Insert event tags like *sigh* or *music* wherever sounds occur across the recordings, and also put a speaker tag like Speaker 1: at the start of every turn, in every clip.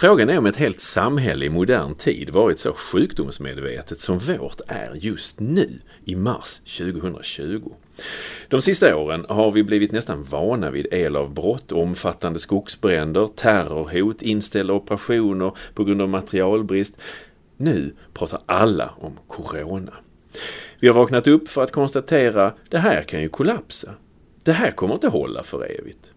Speaker 1: Frågan är om ett helt samhälle i modern tid varit så sjukdomsmedvetet som vårt är just nu i mars 2020. De sista åren har vi blivit nästan vana vid elavbrott, omfattande skogsbränder, terrorhot, inställda operationer på grund av materialbrist. Nu pratar alla om Corona. Vi har vaknat upp för att konstatera det här kan ju kollapsa. Det här kommer inte hålla för evigt.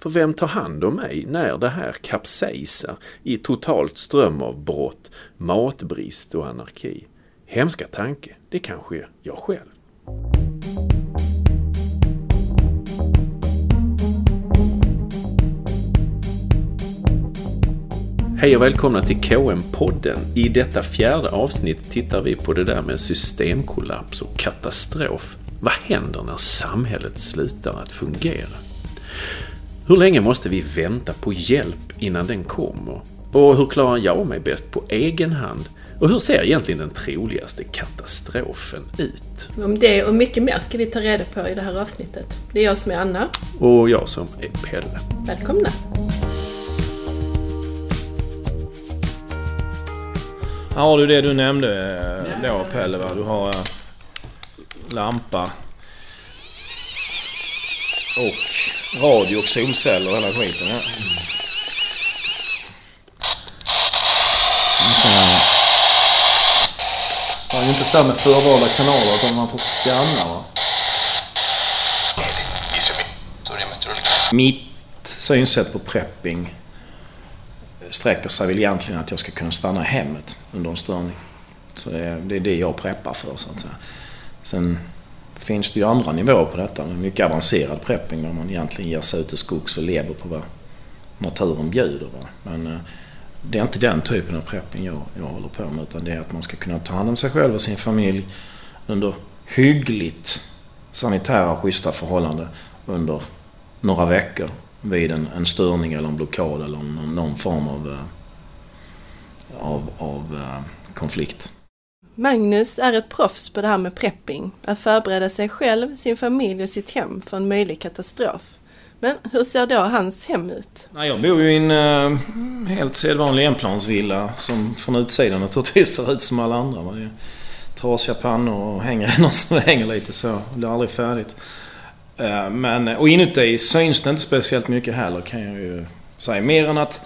Speaker 1: För vem tar hand om mig när det här kapsejsar i totalt strömavbrott, matbrist och anarki? Hemska tanke, det kanske är jag själv. Hej och välkomna till KM-podden. I detta fjärde avsnitt tittar vi på det där med systemkollaps och katastrof. Vad händer när samhället slutar att fungera? Hur länge måste vi vänta på hjälp innan den kommer? Och hur klarar jag mig bäst på egen hand? Och hur ser egentligen den troligaste katastrofen ut?
Speaker 2: Om det och mycket mer ska vi ta reda på i det här avsnittet. Det är jag som är Anna.
Speaker 1: Och jag som är Pelle.
Speaker 2: Välkomna!
Speaker 3: Har du det du nämnde eh, då Pelle va? Du har eh, lampa och radio och solceller och hela skiten. Ja. Mm, här. Det är ju inte så med förvalda kanaler utan man får scanna va. Mitt synsätt på prepping sträcker sig väl egentligen att jag ska kunna stanna i hemmet under en störning. Så det är, det är det jag preppar för så att säga. Sen finns det ju andra nivåer på detta. Med mycket avancerad prepping där man egentligen ger sig ut i skogs och lever på vad naturen bjuder. Va? Men eh, det är inte den typen av prepping jag, jag håller på med. Utan det är att man ska kunna ta hand om sig själv och sin familj under hyggligt sanitära och schyssta förhållanden under några veckor vid en, en störning eller en blockad eller någon, någon form av, eh, av, av eh, konflikt.
Speaker 2: Magnus är ett proffs på det här med prepping. Att förbereda sig själv, sin familj och sitt hem för en möjlig katastrof. Men hur ser då hans hem ut?
Speaker 3: Nej, jag bor ju i en uh, helt sedvanlig enplansvilla som från utsidan naturligtvis ser ut som alla andra. Det är trasiga pannor och hängrännor som hänger lite så. Det blir aldrig färdigt. Uh, men, och inuti syns det inte speciellt mycket heller kan jag ju säga. Mer än att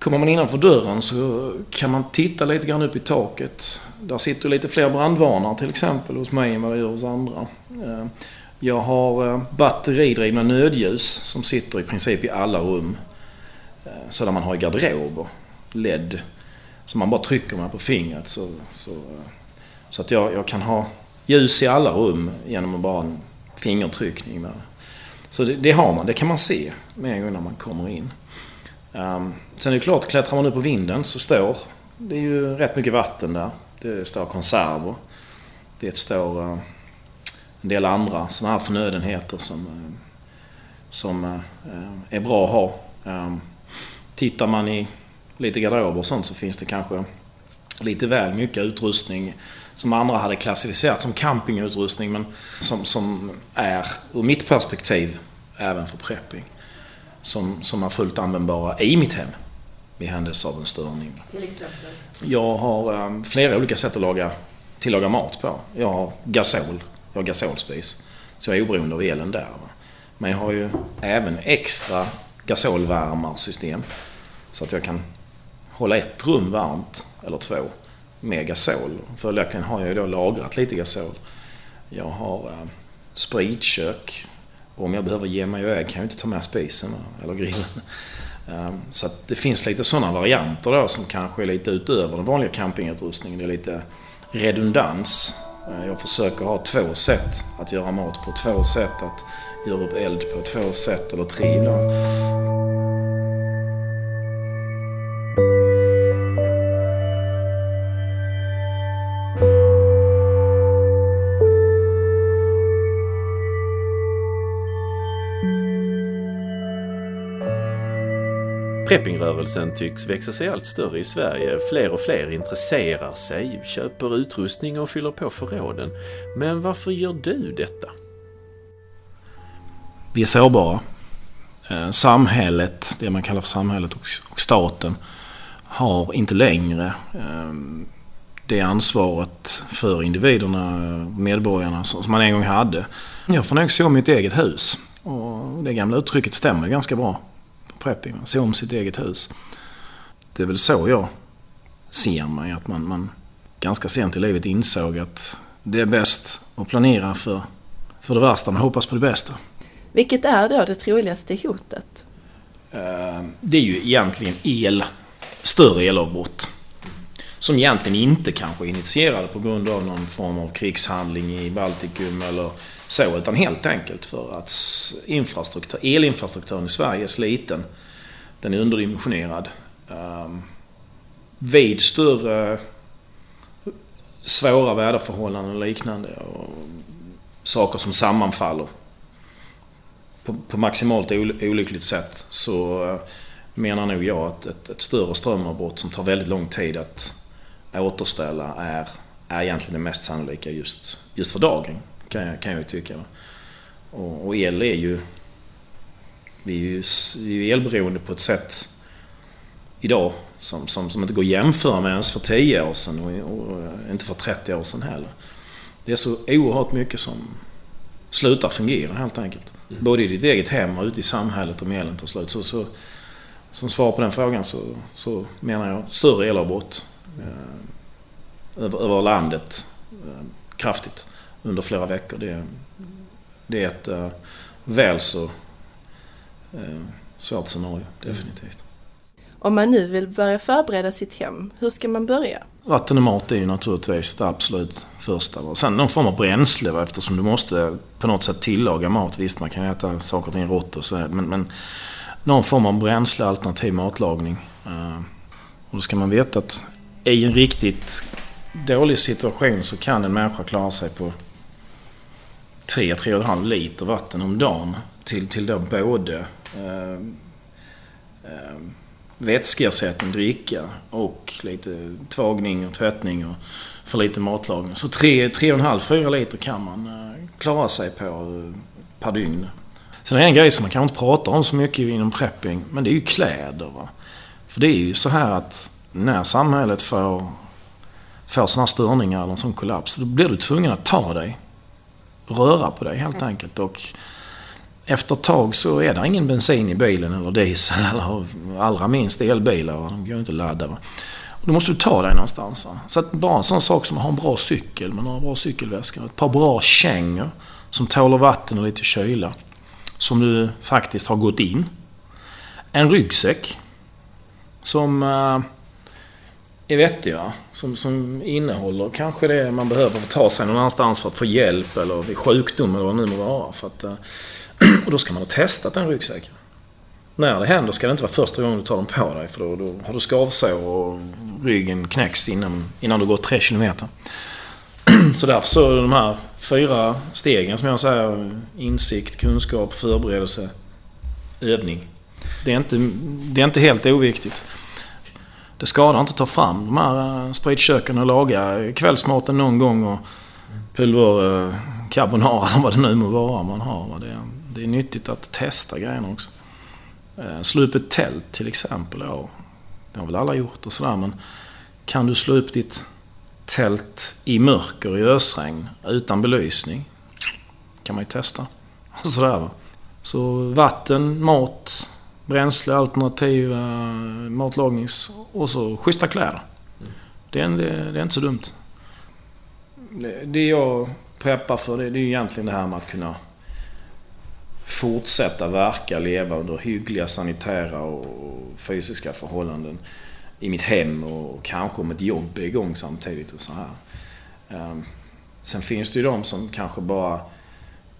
Speaker 3: Kommer man innanför dörren så kan man titta lite grann upp i taket. Där sitter lite fler brandvarnare till exempel hos mig än vad det gör hos andra. Eh, jag har eh, batteridrivna nödljus som sitter i princip i alla rum. Eh, Sådana man har i garderober. LED. Som man bara trycker med på fingret. Så, så, så att jag, jag kan ha ljus i alla rum genom bara en fingertryckning. Med. Så det, det har man, det kan man se med en gång när man kommer in. Um, sen är det klart, klättrar man upp på vinden så står det är ju rätt mycket vatten där. Det står konserver. Det står uh, en del andra sådana här förnödenheter som, uh, som uh, är bra att ha. Um, tittar man i lite garderober och sånt så finns det kanske lite väl mycket utrustning som andra hade klassificerat som campingutrustning men som, som är, ur mitt perspektiv, även för prepping som, som är fullt användbara i mitt hem vid händelse av en störning.
Speaker 2: Till exempel?
Speaker 3: Jag har um, flera olika sätt att laga, tillaga mat på. Jag har gasol, jag har gasolspis. Så jag är oberoende av elen där. Va? Men jag har ju även extra gasolvärmarsystem. Så att jag kan hålla ett rum varmt, eller två, med gasol. Följaktligen har jag ju då lagrat lite gasol. Jag har uh, spritkök om jag behöver ge mig iväg kan jag inte ta med spisen eller grillen. Ehm, så att det finns lite sådana varianter då som kanske är lite utöver den vanliga campingutrustningen. Det är lite redundans. Ehm, jag försöker ha två sätt att göra mat på, två sätt att göra upp eld på, två sätt eller tre ibland.
Speaker 1: Preppingrörelsen tycks växa sig allt större i Sverige. Fler och fler intresserar sig, köper utrustning och fyller på förråden. Men varför gör du detta?
Speaker 3: Vi är sårbara. Eh, samhället, det man kallar för samhället och, staten, har inte längre ehm, det ansvaret för individerna, medborgarna, som man en gång hade. Jag får nog se om mitt eget hus. Och det gamla uttrycket stämmer ganska bra prepping. Se om sitt eget hus. Det är väl så jag ser mig. Att man, man ganska sent i livet insåg att det är bäst att planera för, för det värsta men hoppas på det bästa.
Speaker 2: Vilket är då det troligaste hotet?
Speaker 3: Eh, det är ju egentligen el, större elavbrott. Som egentligen inte kanske är initierade på grund av någon form av krigshandling i Baltikum eller så. Utan helt enkelt för att infrastruktur, elinfrastrukturen i Sverige är sliten. Den är underdimensionerad. Ehm, vid större svåra väderförhållanden och liknande. Och saker som sammanfaller på, på maximalt olyckligt sätt så eh, menar nog jag att ett, ett större strömavbrott som tar väldigt lång tid att återställa är, är egentligen det mest sannolika just, just för dagen. Kan jag, kan jag tycka. Och, och el är ju... Vi är ju, vi är ju elberoende på ett sätt idag som, som, som inte går att jämföra med ens för 10 år sedan och, och, inte för 30 år sedan heller. Det är så oerhört mycket som slutar fungera helt enkelt. Mm. Både i ditt eget hem och ute i samhället om elen tar slut. Så, så, som svar på den frågan så, så menar jag större elavbrott eh, över, över landet eh, kraftigt under flera veckor. Det, det är ett eh, väl så eh, svårt scenario, definitivt.
Speaker 2: Om man nu vill börja förbereda sitt hem, hur ska man börja?
Speaker 3: Vatten och mat är ju naturligtvis det absolut första. Sen någon form av bränsle eftersom du måste på något sätt tillaga mat. Visst, man kan äta saker och ting rått och så men, men någon form av bränsle, alternativ matlagning. Uh, och då ska man veta att i en riktigt dålig situation så kan en människa klara sig på 3-3,5 liter vatten om dagen. Till, till då både eh, eh, vätskeersättning, dricka och lite tvagning och tvättning och för lite matlagning. Så 3,5-4 liter kan man eh, klara sig på eh, per dygn. Sen är det en grej som man kanske inte pratar om så mycket inom prepping, men det är ju kläder. Va? För det är ju så här att när samhället får, får sådana störningar eller en sån kollaps, då blir du tvungen att ta dig. Röra på dig helt enkelt. Och efter ett tag så är det ingen bensin i bilen eller diesel eller allra minst elbilar. De går inte att ladda. Va? Och då måste du ta dig någonstans. Va? Så att bara en sån sak som att ha en bra cykel med några bra cykelväskor. Ett par bra kängor som tål vatten och lite kyla. Som du faktiskt har gått in. En ryggsäck. Som uh, är vettiga. Som, som innehåller kanske det man behöver för att ta sig någon annanstans för att få hjälp eller vid sjukdom eller vad det nu må vara. För att, eh, *clears throat* Och då ska man ha testat den ryggsäcken. När det händer ska det inte vara första gången du tar den på dig för då, då har du skavsår och ryggen knäcks innan, innan du går 3 kilometer. *clears throat* Så därför så de här fyra stegen som jag säger. Insikt, kunskap, förberedelse, övning. Det är inte, det är inte helt oviktigt. Det skadar inte att ta fram de här eh, spritköken och laga kvällsmaten någon gång och pulver eh, carbonara eller vad det nu må vara man har. Det, det är nyttigt att testa grejerna också. Eh, slå upp ett tält till exempel. Ja, det har väl alla gjort och sådär. Men kan du slå upp ditt tält i mörker, i ösregn, utan belysning? kan man ju testa. *laughs* Sådär va. Så vatten, mat, bränsle, alternativa matlagnings och så schyssta kläder. Det är, det, det är inte så dumt. Det jag preppar för det, det är egentligen det här med att kunna fortsätta verka, leva under hyggliga sanitära och fysiska förhållanden i mitt hem och kanske om ett jobb är igång samtidigt. Och så här. Ehm, sen finns det ju de som kanske bara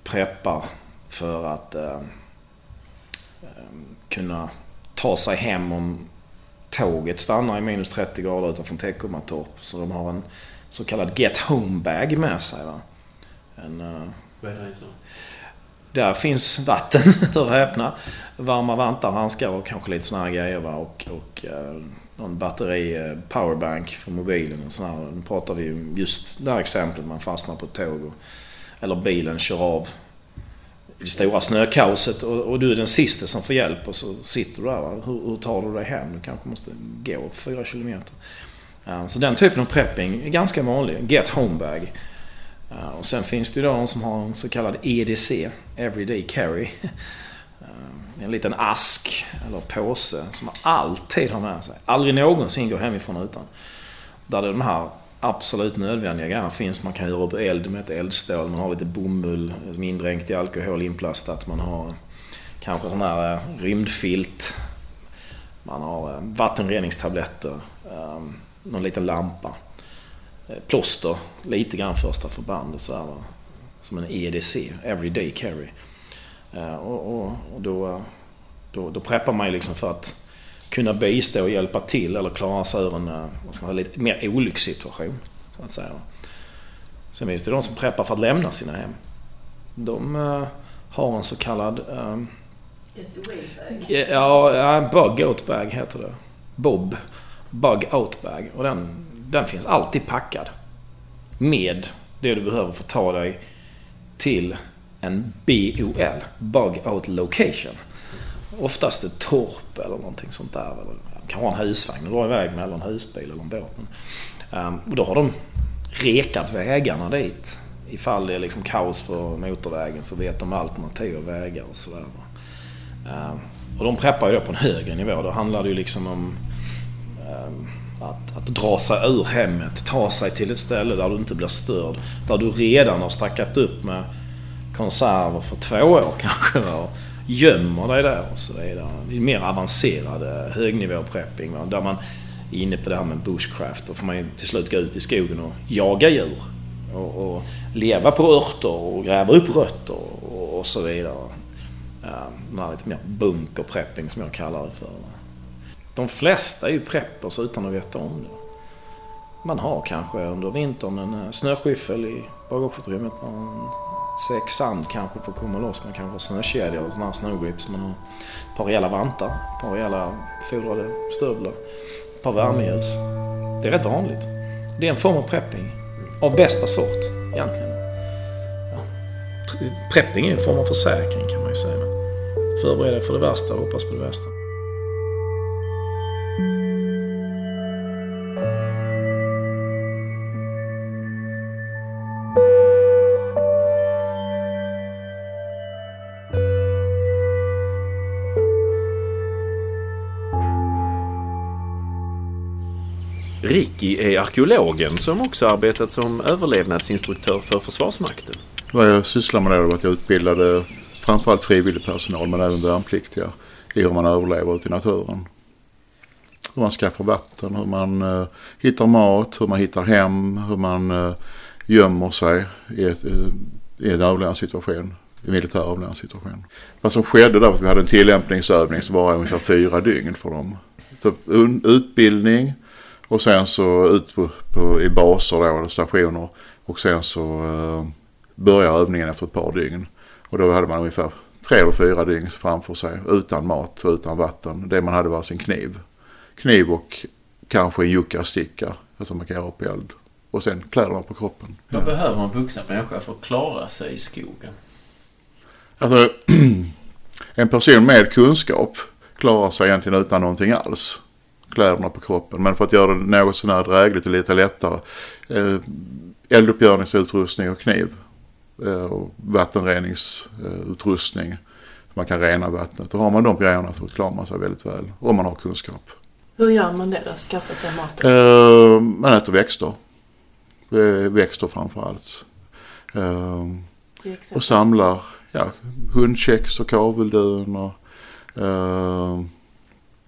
Speaker 3: preppar för att ehm, kunna ta sig hem om tåget stannar i minus 30 grader utanför Teckomatorp. Så de har en så kallad get home bag med sig. Va? En, uh,
Speaker 1: Vad är det så?
Speaker 3: Där finns vatten, *laughs* hör häpna. Varma vantar, handskar och kanske lite såna här grejer. Va? Och, och uh, någon batteri, uh, powerbank för mobilen och sådär. Nu pratar vi just det här exemplet, man fastnar på ett tåg. Och, eller bilen kör av det stora snökaoset och, och, du är den sista som får hjälp och så sitter du där. Hur, hur, tar du dig hem? Du kanske måste gå fyra kilometer. Så den typen av prepping är ganska vanlig. Get home bag. Uh, och sen finns det ju de som har en så kallad EDC, Everyday Carry. Uh, en liten ask eller påse som man alltid har med sig. Aldrig någonsin går hemifrån utan. Där det är de här absolut nödvändiga grejerna finns. Man kan göra upp eld med ett eldstål. Man har lite bomull som är indränkt i alkohol inplastat. Man har kanske sån här eh, rymdfilt. Man har eh, vattenreningstabletter. Ehm, någon liten lampa. Eh, plåster, lite grann första förband och så här, Som en EDC, Everyday Carry. Och, och, och då, då, då preppar man ju liksom för att kunna bistå och hjälpa till eller klara sig ur en eh, vad ska man säga, lite mer olyckssituation. Så att säga. Sen finns det de som preppar för att lämna sina hem. De uh, har en så kallad... Um, ja, ja, bug out bag heter det. Bob. Bug out bag. Och den, den finns alltid packad. Med det du behöver för att ta dig till en BOL. Bug out location oftast ett torp eller någonting sånt där. Eller kanske en husvagn och dra iväg med eller en husbil eller en båt. Men, ehm, och då har de rekat vägarna dit. Ifall det är liksom kaos på motorvägen så vet de alternativa vägar och sådär. Ehm, och de preppar ju då på en högre nivå. Då handlar det ju liksom om ehm, att, att dra sig ur hemmet, ta sig till ett ställe där du inte blir störd. Där du redan har stackat upp med konserver för två år *laughs* kanske. Och gömmer dig där och så vidare. Det är mer avancerad högnivåprepping Där man är inne på det här med bushcraft. Då får man ju till slut gå ut i skogen och jaga djur. Och, och leva på örter och gräva upp rötter och, och så vidare. Ja, den här lite mer bunkerprepping som jag kallar det för. De flesta är ju preppers utan att veta om det. Man har kanske under vintern en eh, snöskyffel i bagageutrymmet säck sand kanske för att komma loss. Man kanske har snökedjor och sådana här snowgrips. Man har ett par rejäla vantar, ett par rejäla fodrade stövlar, ett par värmeljus. Det är rätt vanligt. Det är en form av prepping. Av bästa sort egentligen. Ja. Prepping är en form av försäkring kan man ju säga. Förbered dig för det värsta och hoppas på det bästa.
Speaker 1: Arkeologen som också arbetat som överlevnadsinstruktör för Försvarsmakten.
Speaker 4: Vad jag sysslar med då är att jag utbildade framförallt frivillig personal men även värnpliktiga i hur man överlever ute i naturen. Hur man skaffar vatten, hur man uh, hittar mat, hur man hittar hem, hur man uh, gömmer sig i, ett, uh, i en överlevnadssituation i militär överlevnadssituation. Vad som skedde där var att vi hade en tillämpningsövning som var ungefär fyra dygn för dem. Så utbildning, och sen så ut på, på, i baser då, eller stationer. Och sen så eh, börjar övningen efter ett par dygn. Och då hade man ungefär tre eller fyra dygn framför sig utan mat och utan vatten. Det man hade var sin kniv. Kniv och kanske en juckasticka. Alltså man kan göra upp eld. Och sen kläderna på kroppen.
Speaker 1: Vad ja. behöver en vuxen människa för att klara sig i skogen?
Speaker 4: Alltså *clears throat* en person med kunskap klarar sig egentligen utan någonting alls kläderna på kroppen. Men för att göra det något sånär drägligt och lite lättare. Eh, elduppgörningsutrustning och kniv. Eh, och vattenreningsutrustning. Så man kan rena vattnet. Och har man de grejerna så klarar man sig väldigt väl. Om man har kunskap.
Speaker 2: Hur gör man det då? Skaffa sig mat?
Speaker 4: Eh, man äter växter. Eh, växter framförallt. Eh, och samlar ja, hundkex och kaveldun och eh,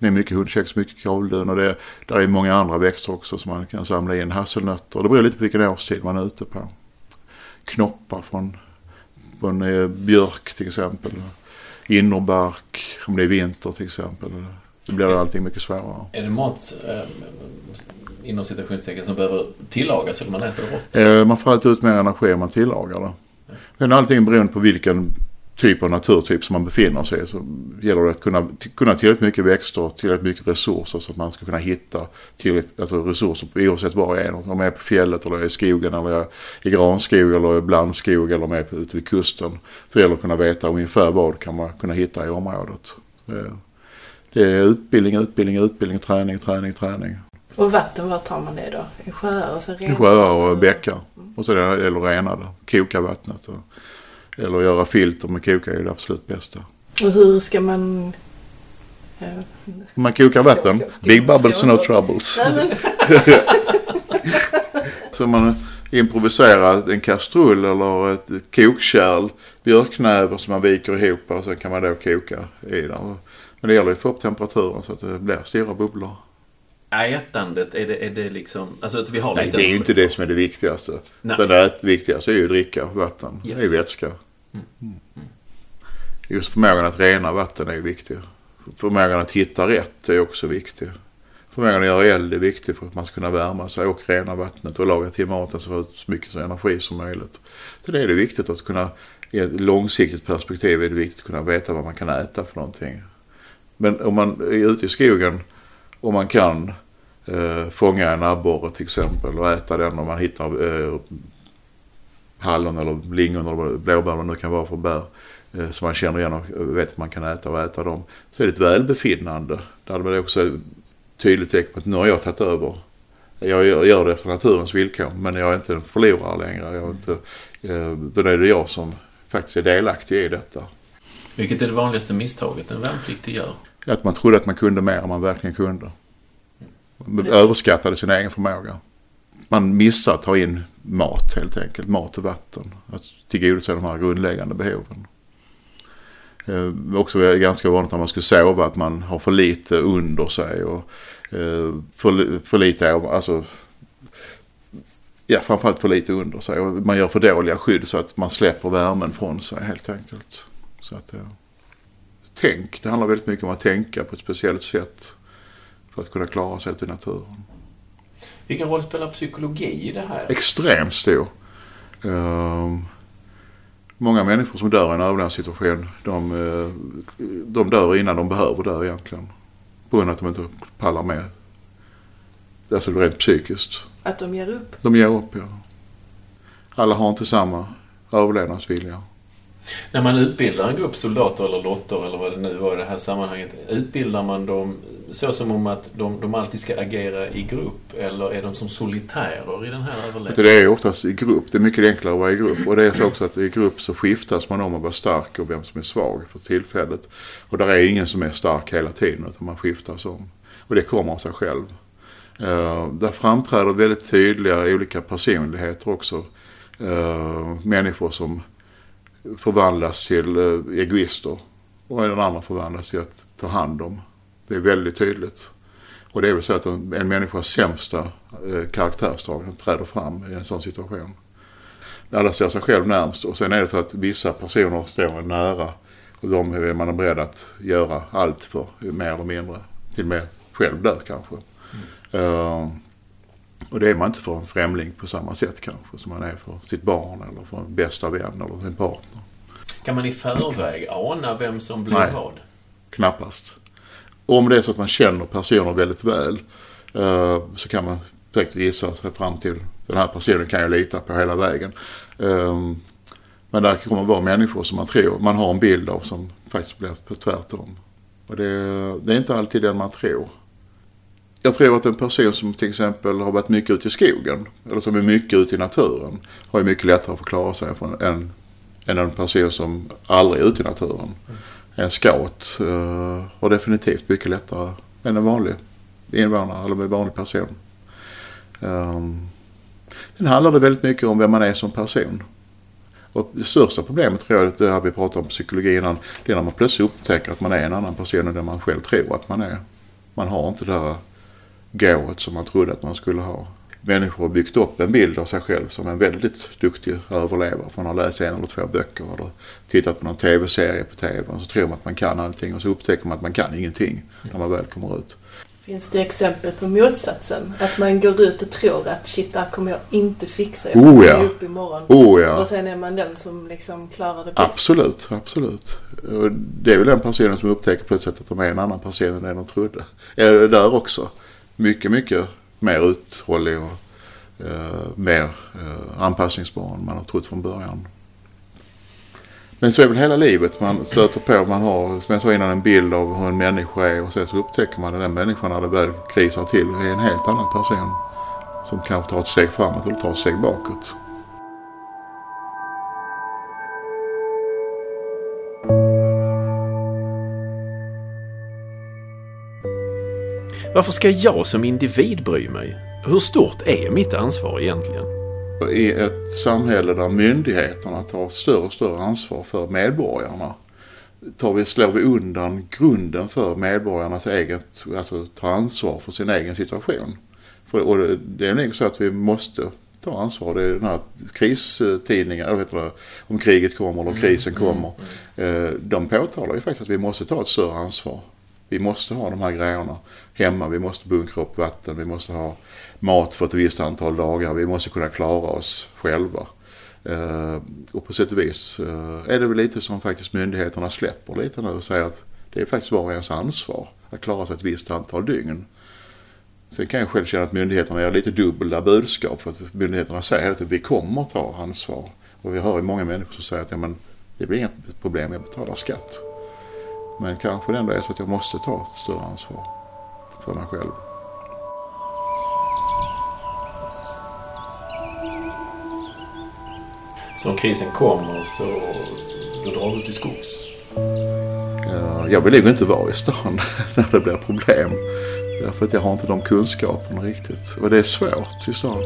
Speaker 4: det är mycket hundkex, mycket kavldun och det där är många andra växter också som man kan samla in. Hasselnötter, det beror lite på vilken årstid man är ute på. Knoppar från, från eh, björk till exempel. Innerbark om det är vinter till exempel. Då blir det allting mycket svårare.
Speaker 1: Är det mat eh, inom citationstecken som behöver tillagas eller man äter rått?
Speaker 4: Eh, man får alltid ut mer energi om man tillagar det. Men allting beroende på vilken typ av naturtyp som man befinner sig i så gäller det att kunna, kunna tillräckligt mycket växter och tillräckligt mycket resurser så att man ska kunna hitta tillräckligt, alltså resurser oavsett var jag är. Om jag är på fjället eller i skogen eller jag är i granskog eller blandskog eller om jag är ute vid kusten. Så gäller det att kunna veta ungefär vad kan man kunna hitta i området. Det är utbildning, utbildning, utbildning, träning, träning, träning.
Speaker 2: Och vatten, var tar man det då? I sjöar och så rena?
Speaker 4: I sjöar och bäckar. Och så är det, eller rena det. Koka vattnet. Och, eller göra filter med koka är det absolut bästa.
Speaker 2: Och hur ska man...
Speaker 4: Eh, man kokar vatten. Big bubbles no troubles. *laughs* så man improviserar en kastrull eller ett kokkärl, björknäver som man viker ihop och sen kan man då koka i den. Men det gäller att få upp temperaturen så att det blir stora bubblor.
Speaker 1: Ätandet, är det, är det liksom... Alltså att vi har
Speaker 4: Nej, det är inte det som är det viktigaste. Nej. Det viktigaste är ju att dricka vatten. Yes. Det är vätska. Mm. Mm. Just förmågan att rena vatten är viktig. Förmågan att hitta rätt är också viktig. Förmågan att göra eld är viktig för att man ska kunna värma sig och rena vattnet och laga till maten så att så mycket energi som möjligt. Så det är det viktigt att kunna, i ett långsiktigt perspektiv är det viktigt att kunna veta vad man kan äta för någonting. Men om man är ute i skogen om man kan eh, fånga en abborre till exempel och äta den om man hittar eh, hallon eller lingon eller blåbär vad det nu kan vara för bär. Eh, som man känner igen och vet att man kan äta och äta dem. Så är det ett välbefinnande. Där det också ett tydligt tecken på att nu har jag tagit över. Jag gör det efter naturens villkor men jag är inte en förlorare längre. Jag är inte, eh, då är det jag som faktiskt är delaktig i detta.
Speaker 1: Vilket är det vanligaste misstaget en värnpliktig gör?
Speaker 4: Att man trodde att man kunde mer än man verkligen kunde. Man överskattade sin egen förmåga. Man missar att ta in mat helt enkelt. Mat och vatten. Att tillgodose de här grundläggande behoven. Eh, också ganska vanligt när man skulle sova att man har för lite under sig. Och eh, för, för lite, alltså ja, framförallt för lite under sig. Och man gör för dåliga skydd så att man släpper värmen från sig helt enkelt. Så att, ja. Tänk, det handlar väldigt mycket om att tänka på ett speciellt sätt för att kunna klara sig ute i naturen.
Speaker 1: Vilken roll spelar psykologi i det här?
Speaker 4: Extremt stor. Um, många människor som dör i en överlevnadssituation, de, uh, de dör innan de behöver dö egentligen. På grund av att de inte pallar med. Alltså rent psykiskt.
Speaker 2: Att de ger upp?
Speaker 4: De ger upp, ja. Alla har inte samma överlevnadsvilja.
Speaker 1: När man utbildar en grupp soldater eller lotter eller vad det nu var i det här sammanhanget. Utbildar man dem så som om att de, de alltid ska agera i grupp eller är de som solitärer i den här överlevnaden?
Speaker 4: Alltså, det är oftast i grupp. Det är mycket enklare att vara i grupp. Och det är så också att i grupp så skiftas man om att vara stark och vem som är svag för tillfället. Och där är ingen som är stark hela tiden utan man skiftas om. Och det kommer av sig själv. Uh, där framträder väldigt tydliga olika personligheter också. Uh, människor som förvandlas till uh, egoister. Och den andra förvandlas till att ta hand om. Det är väldigt tydligt. Och det är väl så att en, en människas sämsta eh, karaktärsdrag träder fram i en sån situation. Alla står sig själv närmst och sen är det så att vissa personer står nära och de är man beredd att göra allt för, mer eller mindre. Till och med själv dö kanske. Mm. Uh, och det är man inte för en främling på samma sätt kanske som man är för sitt barn eller för en bästa vän eller sin partner.
Speaker 1: Kan man i förväg ana vem som blir Nej, vad?
Speaker 4: knappast. Om det är så att man känner personer väldigt väl uh, så kan man direkt gissa sig fram till den här personen kan jag lita på hela vägen. Um, men där kommer vara människor som man tror, man har en bild av som faktiskt blir tvärtom. Och det, det är inte alltid den man tror. Jag tror att en person som till exempel har varit mycket ute i skogen eller som är mycket ute i naturen har ju mycket lättare att förklara sig än, än en person som aldrig är ute i naturen. Mm en scout uh, har definitivt mycket lättare än en vanlig invånare eller en vanlig person. Um, sen handlar det väldigt mycket om vem man är som person. Och det största problemet tror jag, det här vi pratade om psykologi innan, det är när man plötsligt upptäcker att man är en annan person än den man själv tror att man är. Man har inte det där gået som man trodde att man skulle ha människor har byggt upp en bild av sig själv som en väldigt duktig överlevare. För man har läst en eller två böcker eller tittat på någon tv-serie på tv. Och så tror man att man kan allting och så upptäcker man att man kan ingenting när man väl kommer ut.
Speaker 2: Finns det exempel på motsatsen? Att man går ut och tror att shit, det här kommer jag inte fixa. Jag
Speaker 4: Oh,
Speaker 2: kommer
Speaker 4: ja.
Speaker 2: ge upp imorgon.
Speaker 4: Oh ja.
Speaker 2: Och sen är man den som liksom klarar det bäst.
Speaker 4: Absolut, absolut. Och Det är väl den personen som upptäcker plötsligt att de är en annan person än det de trodde. Är det där också. Mycket, mycket mer uthållig och eh, mer eh, anpassningsbar än man har trott från början. Men så är väl hela livet man stöter på. Man har, som jag sa innan, en bild av hur en människa är och sen så upptäcker man att den människan när det väl krisar till är en helt annan person. Som kanske tar ett steg framåt eller tar ett steg bakåt.
Speaker 1: Varför ska jag som individ bry mig? Hur stort är mitt ansvar egentligen?
Speaker 4: I ett samhälle där myndigheterna tar större och större ansvar för medborgarna tar vi, slår vi undan grunden för medborgarnas eget, alltså ta ansvar för sin egen situation. För, och det, det är nog så att vi måste ta ansvar. Det är den här kristidningen, eller heter det, om kriget kommer eller om krisen kommer. Eh, de påtalar ju faktiskt att vi måste ta ett större ansvar. Vi måste ha de här grejerna hemma. Vi måste bunkra upp vatten. Vi måste ha mat för ett visst antal dagar. Vi måste kunna klara oss själva. Eh, och på sätt och vis eh, är det väl lite som faktiskt myndigheterna släpper lite nu och säger att det är faktiskt var och ens ansvar att klara sig ett visst antal dygn. Sen kan jag själv känna att myndigheterna gör lite dubbla budskap för att myndigheterna säger att vi kommer ta ansvar. Och vi hör ju många människor som säger att ja, men, det blir inget problem, jag betalar skatt. Men kanske det ändå är så att jag måste ta ett större ansvar för mig själv.
Speaker 1: Så om krisen kommer så då drar du till skogs?
Speaker 4: Jag vill nog inte vara i stan *laughs* när det blir problem. Därför att jag har inte de kunskaperna riktigt. Och det är svårt i stan.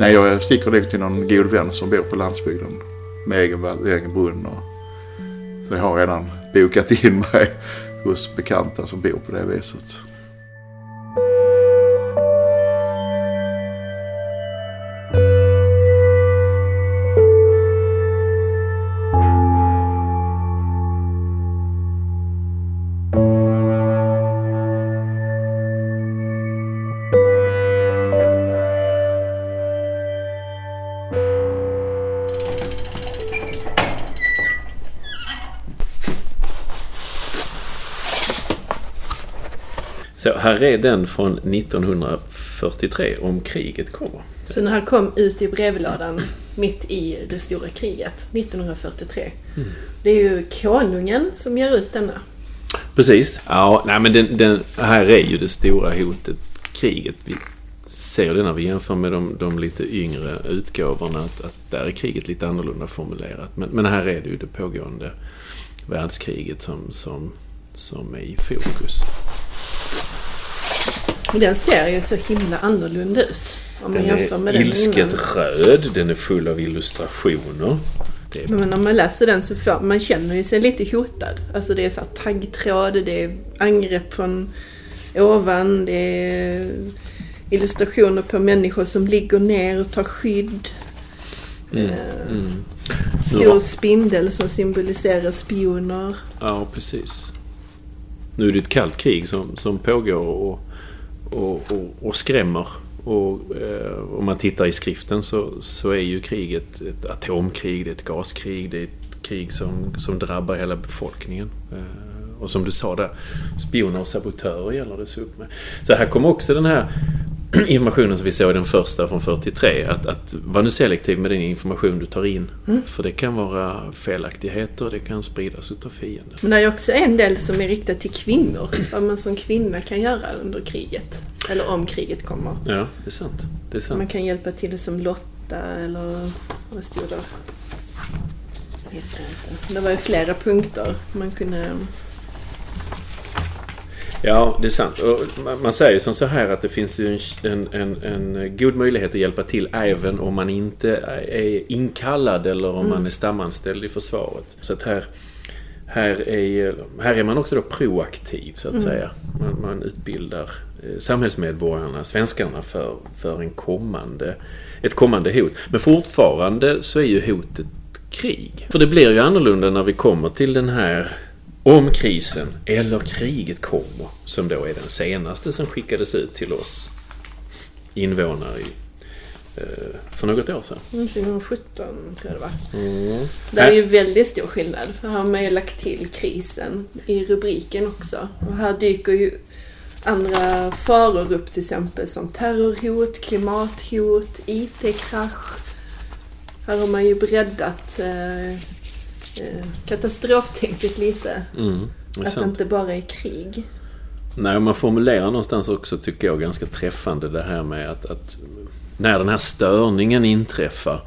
Speaker 4: Nej, jag sticker nog till någon god vän som bor på landsbygden. Med egen, egen brunn och... Så jag har redan bokat in mig hos bekanta som bor på det viset.
Speaker 1: Här är den från 1943 om kriget kommer.
Speaker 2: Så den här kom ut i brevlådan mitt i det stora kriget 1943.
Speaker 1: Mm.
Speaker 2: Det är ju konungen som ger ut denna.
Speaker 1: Precis. Ja, nej men den, den här är ju det stora hotet, kriget. Vi ser det när vi jämför med de, de lite yngre utgåvorna att, att där är kriget lite annorlunda formulerat. Men, men här är det ju det pågående världskriget som, som, som är i fokus.
Speaker 2: Och den ser ju så himla annorlunda ut. Om man
Speaker 1: Den
Speaker 2: jämför med
Speaker 1: är
Speaker 2: den
Speaker 1: ilsket
Speaker 2: innan.
Speaker 1: röd, den är full av illustrationer.
Speaker 2: Men om man läser den så får man känner ju sig lite hotad. Alltså det är så här taggtråd, det är angrepp från ovan, det är illustrationer på människor som ligger ner och tar skydd.
Speaker 1: mm,
Speaker 2: Eh,
Speaker 1: mm.
Speaker 2: Stor
Speaker 1: Ja.
Speaker 2: spindel som symboliserar spioner.
Speaker 1: Ja, precis. Nu är det ett kallt krig som, som pågår och, och, och, och skrämmer. Och eh, om man tittar i skriften så, så är ju kriget ett atomkrig, det är ett gaskrig, det är ett krig som, som drabbar hela befolkningen. Eh, och som du sa där, spioner och sabotörer gäller det att se upp med. Så här kommer också den här *clears throat* informationen som vi såg i den första från 43. Att, att vara nu selektiv med den information du tar in. För det kan vara felaktigheter, det kan spridas utav fienden.
Speaker 2: Men det är också en del som är riktad till kvinnor. Vad man som kvinna kan göra under kriget. Eller om kriget kommer.
Speaker 1: Ja, det är sant. Det är sant.
Speaker 2: Man kan hjälpa till som Lotta eller vad stod det? Det var ju flera punkter man kunde...
Speaker 1: Ja, det är sant. Och man- säger ju som så här att det finns ju en, en, en, god möjlighet att hjälpa till även om man inte är inkallad eller om man är stamanställd i försvaret. Så att här, här, är, här är man också då proaktiv så att säga. Man, man utbildar eh, samhällsmedborgarna, svenskarna, för, för en kommande, ett kommande hot. Men fortfarande så är ju hotet krig. För det blir ju annorlunda när vi kommer till den här Om krisen eller kriget kommer, som då är den senaste som skickades ut till oss invånare i, eh, för något år sedan.
Speaker 2: 2017 Mm, tror jag det var.
Speaker 1: Mm.
Speaker 2: Det är ju väldigt stor skillnad. För här har man ju lagt till krisen i rubriken också. Och här dyker ju andra faror upp till exempel som terrorhot, klimathot, IT-krasch. Här har man ju breddat eh, eh, katastroftänket lite.
Speaker 1: Mm, det
Speaker 2: Att det inte bara är krig.
Speaker 1: Nej, man formulerar någonstans också, tycker jag, ganska träffande det här med att, att när den här störningen inträffar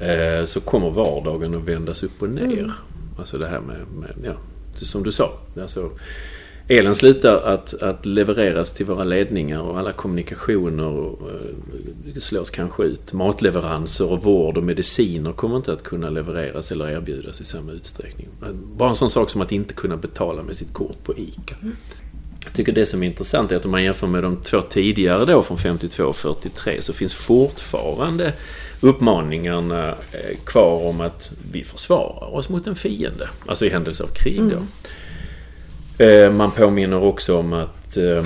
Speaker 1: eh, så kommer vardagen att vändas upp och ner. Alltså det här med, med ja, som du sa. Alltså, elen slutar att, att levereras till våra ledningar och alla kommunikationer och, eh, slås kanske ut. Matleveranser och vård och mediciner kommer inte att kunna levereras eller erbjudas i samma utsträckning. Bara en sån sak som att inte kunna betala med sitt kort på ICA. Jag tycker det som är intressant är att om man jämför med de två tidigare då från 52 och 43 så finns fortfarande uppmaningarna eh, kvar om att vi försvarar oss mot en fiende. Alltså i händelse av krig då. Mm. Man påminner också om att eh,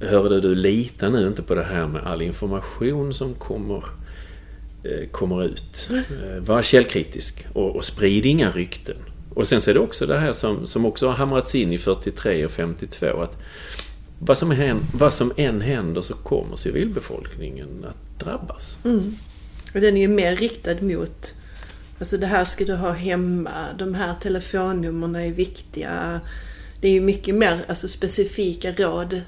Speaker 1: Hörde du, lita nu inte på det här med all information som kommer, eh, kommer ut. Eh, Var källkritisk och, och sprid inga rykten. Och sen så är det också det här som, som också har hamrats in i 43 och 52 att vad som, än, vad som än händer så kommer civilbefolkningen att drabbas.
Speaker 2: Och den är ju mer riktad mot Alltså det här ska du ha hemma, de här telefonnumren är viktiga. Det är ju mycket mer alltså, specifika råd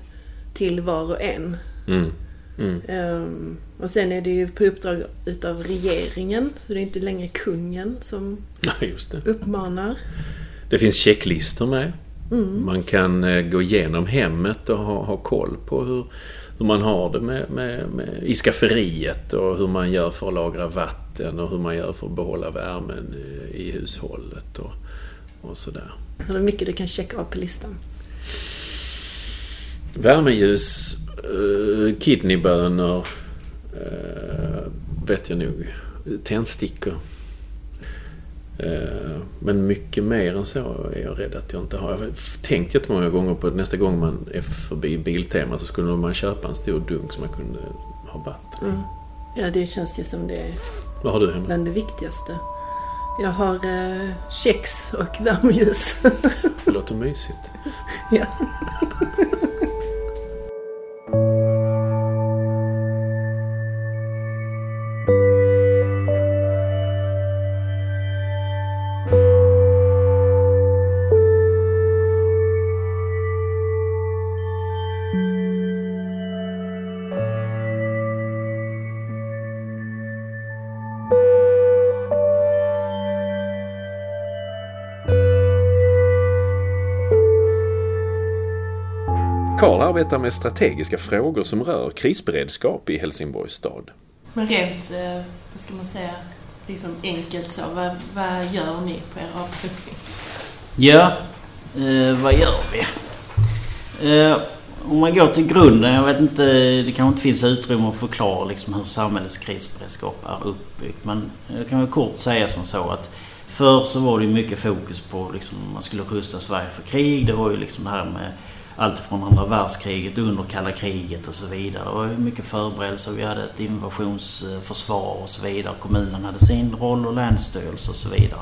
Speaker 2: till var och en.
Speaker 1: Mm. Mm.
Speaker 2: Ehm, och sen är det ju på uppdrag utav regeringen, så det är inte längre kungen som *laughs*
Speaker 1: Ja,
Speaker 2: uppmanar.
Speaker 1: Det finns checklistor med. Man kan eh, gå igenom hemmet och ha, ha koll på hur, hur man har det med, med, med, i skafferiet och hur man gör för att lagra vatten och hur man gör för att behålla värmen i, i hushållet och, och sådär.
Speaker 2: Är mycket du kan checka av på listan.
Speaker 1: Värmeljus, eh, kidneybönor, eh, vet jag nog. Tändstickor. Eh, men mycket mer än så är jag rädd att jag inte har. Jag har tänkt jättemånga gånger på att nästa gång man är förbi Biltema så skulle man köpa en stor dunk som man kunde ha vatten.
Speaker 2: Ja, det känns ju som det är
Speaker 1: Vad har du hemma?
Speaker 2: bland det viktigaste. Jag har eh, kex och värmeljus.
Speaker 1: Det låter mysigt.
Speaker 2: ja.
Speaker 1: Arbetar med strategiska frågor som rör krisberedskap i Helsingborgs stad.
Speaker 2: Men rent, eh, vad ska man säga, liksom enkelt så, vad, vad gör ni på er avdelning?
Speaker 5: Ja, eh, vad gör vi? Eh, om man går till grunden, jag vet inte, det kanske inte finns utrymme att förklara liksom hur samhällets krisberedskap är uppbyggt. Men jag kan väl kort säga som så att förr så var det mycket fokus på liksom, man skulle rusta Sverige för krig. Det var ju liksom det här med allt från andra världskriget, under kalla kriget och så vidare. Det var mycket förberedelser. Vi hade ett invasionsförsvar och så vidare. Kommunen hade sin roll och länsstyrelse och så vidare.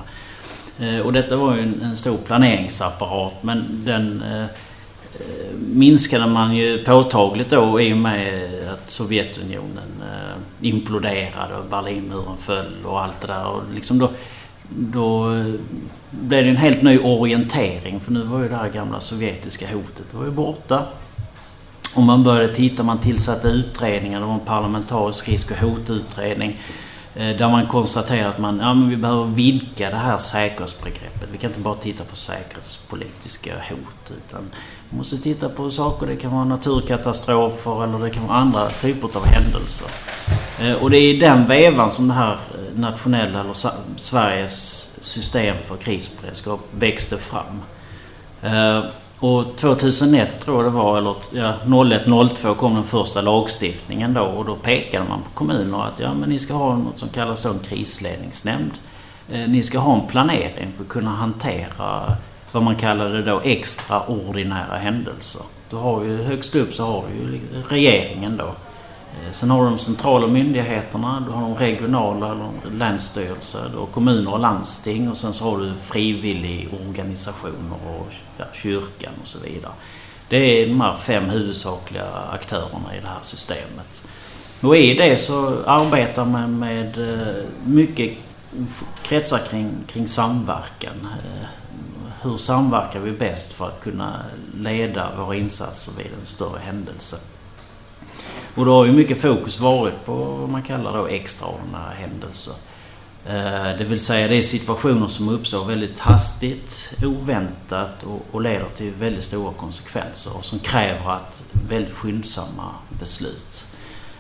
Speaker 5: Eh, och detta var ju en, en stor planeringsapparat men den eh, eh, minskade man ju påtagligt då i och med att Sovjetunionen imploderade och Berlinmuren föll och allt det där. Och liksom då, då eh, blev det en helt ny orientering för nu var ju det här gamla sovjetiska hotet det var ju borta. Och man började titta, man tillsatte utredningar, det var en parlamentarisk risk och hotutredning. Eh, där man konstaterade att man, ja, men vi behöver vidga det här säkerhetsbegreppet. Vi kan inte bara titta på säkerhetspolitiska hot utan man måste titta på saker, det kan vara naturkatastrofer eller det kan vara andra typer av händelser. Eh, och det är i den vevan som det här eh, nationella, eller Sveriges system för krisberedskap växte fram. Eh, och 2001 tror jag det var, eller ja, 01-02 kom den första lagstiftningen då och då pekade man på kommuner att ja men ni ska ha något som kallas då en krisledningsnämnd. Ni ska ha en planering för att kunna hantera vad man kallade då extraordinära händelser. Du har ju högst upp så har du ju regeringen då. Eh, sen har du de centrala myndigheterna, du har de regionala, länsstyrelser, du har kommuner och landsting och sen så har du frivilligorganisationer och ja, kyrkan och så vidare. Det är de här fem huvudsakliga aktörerna i det här systemet. Och i det så arbetar man med eh, mycket kretsar kring, kring samverkan. Eh, Eh, hur samverkar vi bäst för att kunna leda våra insatser vid en större händelse? Och då har ju mycket fokus varit på vad man kallar då extraordinära händelser. Eh, det vill säga det är situationer som uppstår väldigt hastigt, oväntat och, leder till väldigt stora konsekvenser och som kräver att väldigt skyndsamma beslut.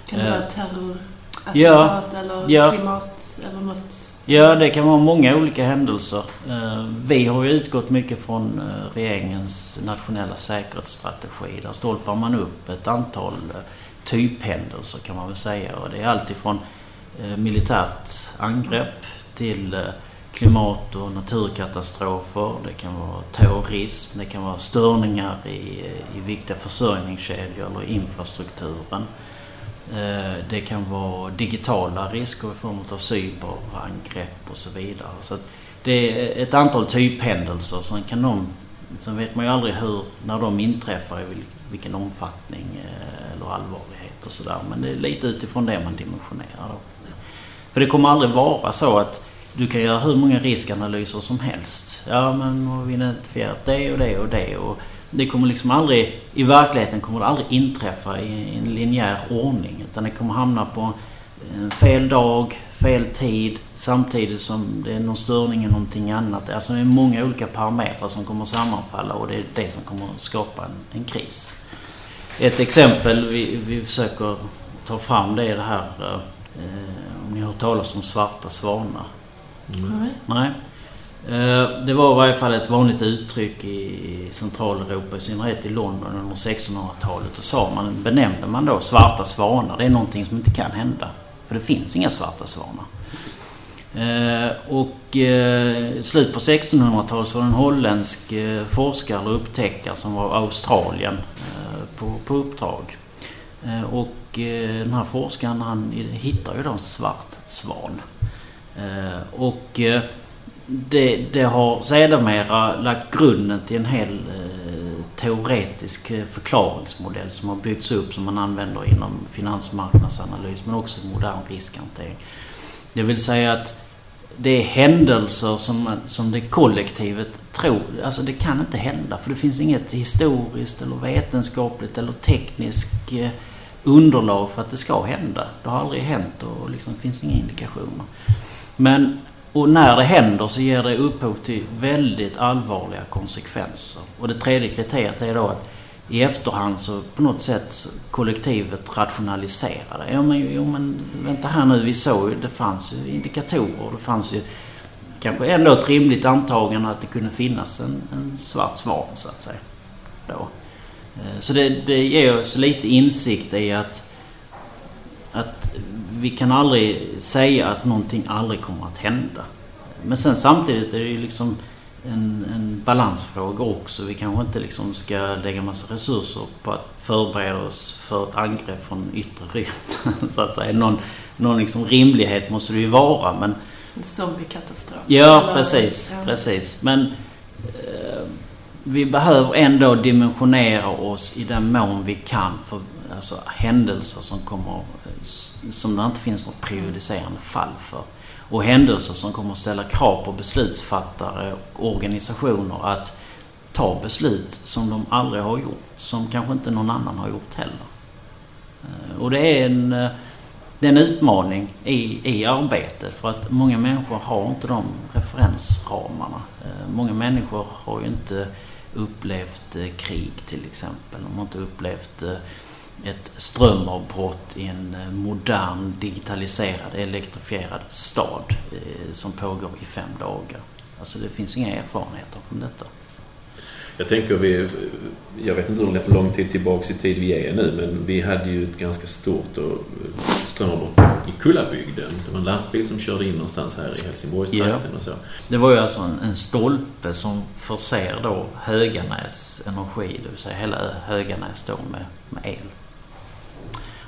Speaker 2: Kan det vara terrorattentat
Speaker 5: ja,
Speaker 2: eller
Speaker 5: ja.
Speaker 2: klimat eller något?
Speaker 5: Ja, det kan vara många olika händelser. Eh, vi har ju utgått mycket från eh, regeringens nationella säkerhetsstrategi. Där stolpar man upp ett antal eh, typhändelser kan man väl säga. Och det är alltifrån militärt angrepp till klimat och naturkatastrofer. Det kan vara terrorism, det kan vara störningar i, i viktiga försörjningskedjor eller infrastrukturen. Eh, det kan vara digitala risker i form av cyberangrepp och så vidare. Så det är ett antal typhändelser. Sen, kan de, sen vet man ju aldrig hur, när de inträffar, i vilken omfattning eh, eller allvarlighet och sådär. Men det är lite utifrån det man dimensionerar då. För det kommer aldrig vara så att du kan göra hur många riskanalyser som helst. Ja men har vi identifierat det och det och det. Och det kommer liksom aldrig, i verkligheten kommer det aldrig inträffa i en linjär ordning. Utan det kommer hamna på fel dag, fel tid samtidigt som det är någon störning i någonting annat. Alltså det är många olika parametrar som kommer sammanfalla och det är det som kommer skapa en, en kris. Ett exempel vi, vi försöker ta fram det är det här, eh, om ni har hört talas om svarta svanar?
Speaker 2: Mm.
Speaker 5: Nej. Eh, det var i varje fall ett vanligt uttryck i Centraleuropa, i synnerhet i London under 1600-talet. Då sa man, benämnde man då svarta svanar. Det är någonting som inte kan hända. För det finns inga svarta svanar. Eh, och eh, i slutet på 1600-talet så var det en holländsk forskare eller upptäckare som var Australien på, på uppdrag. Och den här forskaren han hittar ju då en svart svan. Och det, det har sedermera lagt grunden till en hel eh, teoretisk eh, förklaringsmodell som har byggts upp som man använder inom finansmarknadsanalys men också modern riskhantering. Det vill säga att det är händelser som, som det kollektivet tror, alltså det kan inte hända för det finns inget historiskt eller vetenskapligt eller tekniskt eh, underlag för att det ska hända. Det har aldrig hänt och liksom finns inga indikationer. Men och när det händer så ger det upphov till väldigt allvarliga konsekvenser. Och det tredje kriteriet är då att i efterhand så på något sätt kollektivet rationaliserar det. Ja men, jo, men vänta här nu, vi såg ju, det fanns ju indikatorer. Det fanns ju kanske ändå ett rimligt antagande att det kunde finnas en, en svart svan så att säga. Då. Eh, så det, det ger oss lite insikt i att, att vi kan aldrig säga att någonting aldrig kommer att hända. Men sen samtidigt är det ju liksom en, en balansfråga också. Vi kanske inte liksom ska lägga massa resurser på att förbereda oss för ett angrepp från yttre rymden. *laughs* så att säga. Någon, någon liksom rimlighet måste det ju vara. Men,
Speaker 2: en zombiekatastrof.
Speaker 5: Ja, precis. Ja. precis. Men eh, vi behöver ändå dimensionera oss i den mån vi kan för alltså, händelser som kommer eh, som det inte finns något prejudicerande fall för. Och händelser som kommer ställa krav på beslutsfattare och organisationer att ta beslut som de aldrig har gjort. Som kanske inte någon annan har gjort heller. Eh, och det är en, eh, det är en utmaning i, i arbetet för att många människor har inte de referensramarna. Många människor har ju inte upplevt krig till exempel. De har inte upplevt ett strömavbrott i en eh, modern, digitaliserad, elektrifierad stad eh, som pågår i fem dagar. Alltså det finns inga erfarenheter från detta.
Speaker 1: Jag tänker vi, jag vet inte hur lång tid tillbaks i tid vi är nu, men vi hade ju ett ganska stort strömavbrott i Kullabygden. Det var en lastbil som körde in någonstans här i Helsingborgstrakten ja. och så.
Speaker 5: Det var ju alltså en, en stolpe som förser då Höganäs energi, det vill säga hela Höganäs då med, med el.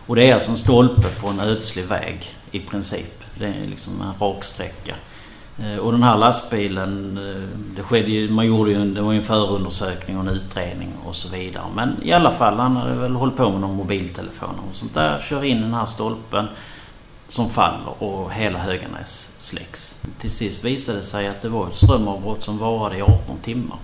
Speaker 5: Och det är alltså en stolpe på en ödslig väg i princip. Det är liksom en rak sträcka. Eh, och den här lastbilen, eh, det skedde ju, man gjorde ju en, det var ju en förundersökning och en utredning och så vidare. Men i alla fall, han hade väl hållit på med någon mobiltelefon och sånt där. Kör in den här stolpen som faller och hela Höganäs släcks. Till sist visade det sig att det var ett strömavbrott som varade i 18 timmar.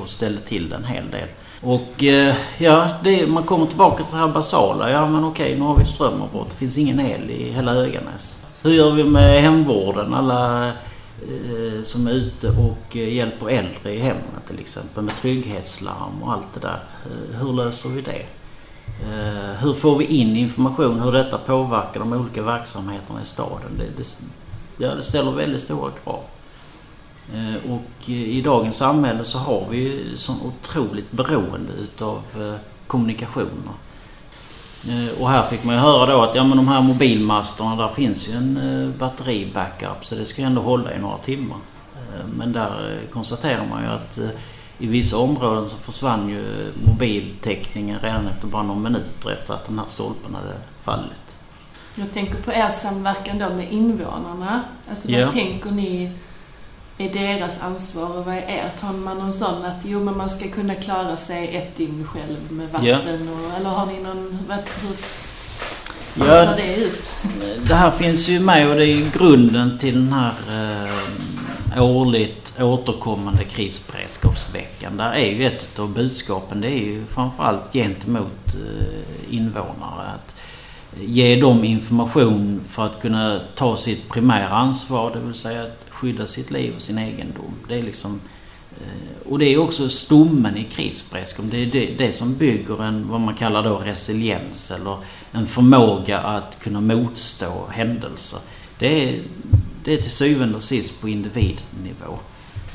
Speaker 5: Och ställde till en hel del. Och eh, ja, det, man kommer tillbaka till det här basala. Ja men okej, nu har vi ett strömavbrott. Det finns ingen el i hela Höganäs. Hur gör vi med hemvården? Alla eh, som är ute och eh, hjälper äldre i hemmet till exempel med trygghetslarm och allt det där. Eh, hur löser vi det? Eh, hur får vi in information hur detta påverkar de olika verksamheterna i staden? Det, det, ja, det ställer väldigt stora krav. Eh, och i dagens samhälle så har vi ju sån otroligt beroende utav eh, kommunikationer. Eh, och här fick man ju höra då att ja men de här mobilmasterna där finns ju en batteri-backup så det ska ju ändå hålla i några timmar. Men där konstaterar man ju att i vissa områden så försvann ju mobiltäckningen redan efter bara några minuter efter att den här stolpen hade fallit.
Speaker 2: Jag tänker på er samverkan då med invånarna. Alltså vad ja. tänker ni är deras ansvar och vad är ert? Har man någon sån att jo, men man ska kunna klara sig ett dygn själv med vatten? Ja. Och, eller har ni någon... Vad, hur ja, ser det ut?
Speaker 5: Det här finns ju med och det är grunden till den här eh, årligt återkommande krisberedskapsveckan. Där är ju ett av budskapen, det är ju framförallt gentemot eh, invånare. Att ge dem information för att kunna ta sitt primära ansvar, det vill säga att skydda sitt liv och sin egendom. Det är liksom, eh, och det är också stommen i krisberedskap. Det är det, det, som bygger en, vad man kallar då resiliens eller en förmåga att kunna motstå händelser. Det är, det är till syvende och sist på individnivå.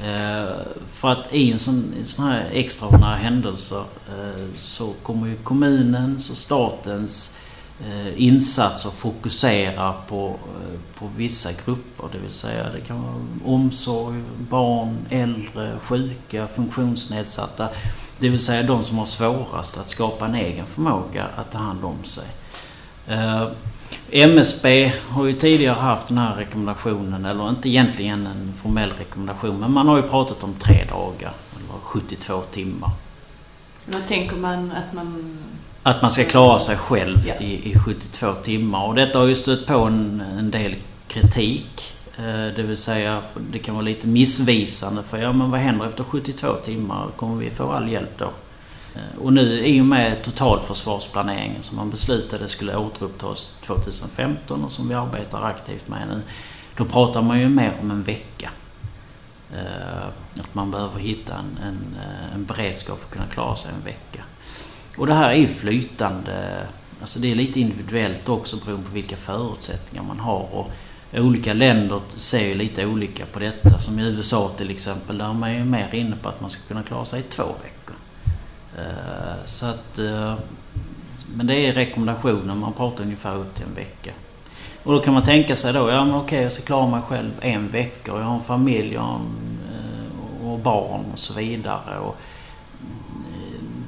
Speaker 5: Eh, för att i en sån, en sån här extraordinära händelser eh, så kommer ju kommunens och statens Eh, Eh, insatser fokuserar på, eh, på vissa grupper. Det vill säga det kan vara omsorg, barn, äldre, sjuka, funktionsnedsatta. Det vill säga de som har svårast att skapa en egen förmåga att ta hand om sig. Eh, MSB har ju tidigare haft den här rekommendationen, eller inte egentligen en formell rekommendation, men man har ju pratat om tre dagar, eller 72 timmar.
Speaker 2: Vad tänker man att man
Speaker 5: att man ska klara sig själv ja. i, i 72 timmar. Och detta har ju stött på en, en del kritik. Eh, det vill säga det kan vara lite missvisande för ja men vad händer efter 72 timmar? Kommer vi få all hjälp då? Eh, och nu i och med totalförsvarsplaneringen som man beslutade skulle återupptas 2015 och som vi arbetar aktivt med nu. Då pratar man ju mer om en vecka. Eh, att man behöver hitta en, en, en beredskap för att kunna klara sig en vecka. Och det här är ju flytande. Alltså det är lite individuellt också beroende på vilka förutsättningar man har. Och olika länder ser ju lite olika på detta. Som i USA till exempel, där är man ju mer inne på att man ska kunna klara sig i två veckor. Eh, så att... Eh, men det är rekommendationen, man pratar ungefär upp till en vecka. Och då kan man tänka sig då, ja men okej jag ska klara mig själv en vecka och jag har en familj och, en, eh, och barn och så vidare. Och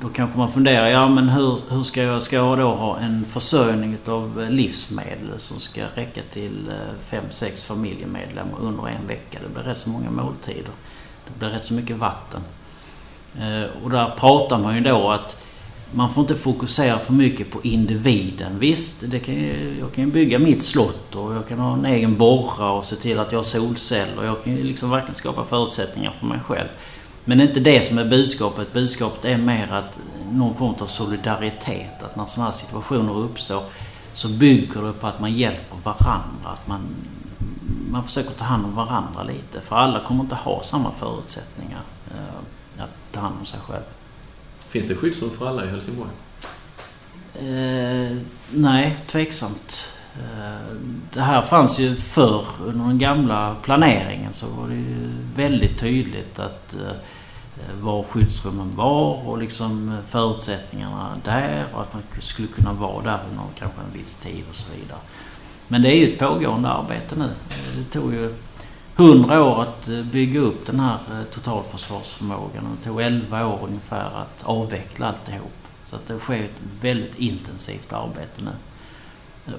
Speaker 5: då kanske man funderar, ja men hur, hur ska jag, ska jag då ha en försörjning av eh, livsmedel som ska räcka till eh, fem sex familjemedlemmar under en vecka? Det blir rätt så många måltider. Det blir rätt så mycket vatten. Eh, och där pratar man ju då att man får inte fokusera för mycket på individen. Visst, det kan ju, jag kan ju bygga mitt slott och jag kan ha en egen borra och se till att jag har solceller. Jag kan ju liksom verkligen skapa förutsättningar för mig själv. Men det är inte det som är budskapet. Budskapet är mer att någon form av solidaritet. Att när sådana här situationer uppstår så bygger det på att man hjälper varandra. Att man, man försöker ta hand om varandra lite. För alla kommer inte ha samma förutsättningar eh, att ta hand om sig själv.
Speaker 1: Finns det skyddsrum för alla i Helsingborg?
Speaker 5: Eh, nej, tveksamt. Eh, det här fanns ju förr under den gamla planeringen så var det ju väldigt tydligt att eh, Eh, var skyddsrummen var och liksom eh, förutsättningarna där och att man skulle kunna vara där under kanske en viss tid och så vidare. Men det är ju ett pågående arbete nu. Det tog ju hundra år att eh, bygga upp den här totalförsvarsförmågan och det tog elva år ungefär att avveckla alltihop. Så att det sker ett väldigt intensivt arbete nu.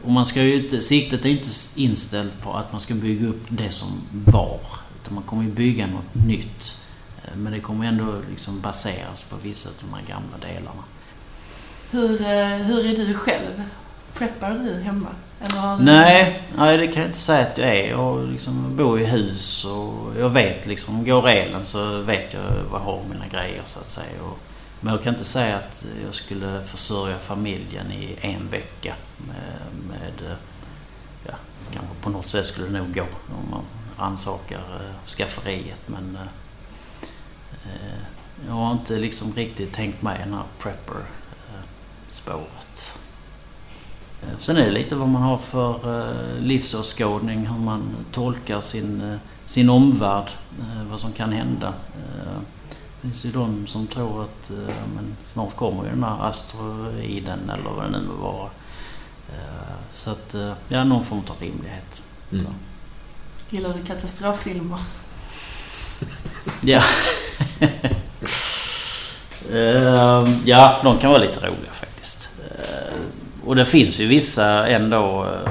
Speaker 5: Och man ska ju inte, siktet är ju inte inställt på att man ska bygga upp det som var. Utan man kommer ju bygga något nytt. Eh, men det kommer ändå liksom baseras på vissa av de här gamla delarna.
Speaker 2: Hur, eh, hur är du själv? Preppar du hemma?
Speaker 5: Eller nej, nej, det kan jag inte säga att jag är. Jag liksom bor i hus och jag vet liksom, går elen så vet jag var jag har mina grejer så att säga. Och men jag kan inte säga att jag skulle försörja familjen i en vecka med, med ja, kanske på något sätt skulle det nog gå om man rannsakar eh, skafferiet men eh, jag har inte liksom riktigt tänkt med den här prepper-spåret. Eh, sen är det lite vad man har för eh, livsåskådning, hur man tolkar sin, sin omvärld, vad som kan hända. Det finns ju de som tror att eh, men snart kommer ju den här asteroiden eller vad det nu må vara. Eh, så att, eh, ja, någon form av rimlighet. Mm.
Speaker 2: Gillar du katastroffilmer?
Speaker 5: ja. *laughs* uh, ja, de kan vara lite roliga faktiskt. Uh, och det finns ju vissa ändå uh,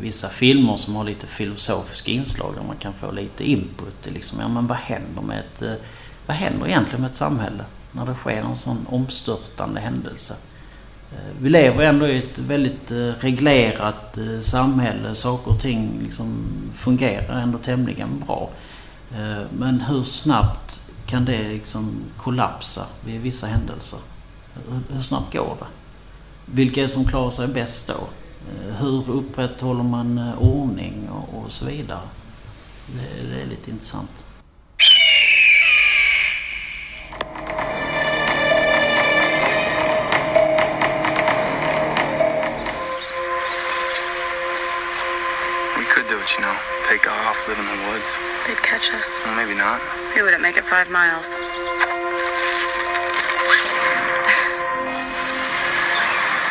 Speaker 5: vissa filmer som har lite filosofiska inslag där man kan få lite input. Liksom, ja, men vad händer med ett vad händer egentligen med ett samhälle när det sker en sån omstörtande händelse? Eh, vi lever ändå i ett väldigt eh, reglerat eh, samhälle. Saker och ting liksom fungerar ändå tämligen bra. Men hur snabbt kan det liksom kollapsa vid vissa händelser? Hur snabbt går det? Vilka är det som klarar sig bäst då? Eh, hur upprätthåller man eh, ordning och, så vidare? det är lite intressant.
Speaker 6: Take off, live in the woods. They'd catch us. Well, maybe not. We wouldn't make it five miles.